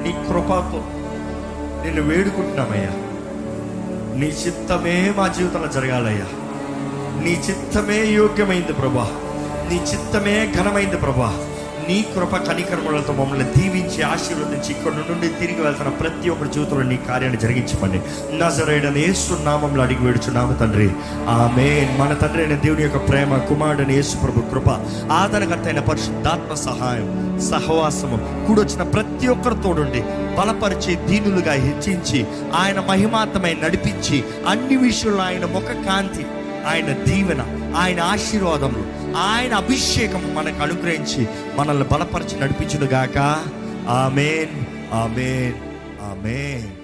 [SPEAKER 1] నీ కృపాతో నిన్ను వేడుకుంటున్నామయ్యా నీ చిత్తమే మా జీవితంలో జరగాలయ్యా నీ చిత్తమే యోగ్యమైంది ప్రభా నీ చిత్తమే ఘనమైంది ప్రభా నీ కృప కనికర్మలతో మమ్మల్ని దీవించి ఆశీర్వదించి ఇక్కడ నుండి తిరిగి వెళ్తున్న ప్రతి ఒక్కరి జీవితంలో నీ కార్యాన్ని జరిగించమని నజరేడని యేసు నామంలో అడిగి నామ తండ్రి ఆమె మన తండ్రి అయిన దేవుని యొక్క ప్రేమ కుమారుడని యేసు ప్రభు కృప ఆదరకర్త అయిన పరిశుద్ధాత్మ సహాయం సహవాసము కూడొచ్చిన ప్రతి ఒక్కరితోడుండి బలపరిచి దీనులుగా హెచ్చించి ఆయన మహిమాతమై నడిపించి అన్ని విషయంలో ఆయన ముఖ కాంతి ఆయన దీవెన ఆయన ఆశీర్వాదములు ఆయన అభిషేకం మనకు అనుగ్రహించి మనల్ని బలపరిచి నడిపించునుగాక ఆమెన్ ఆమెన్ ఆమెన్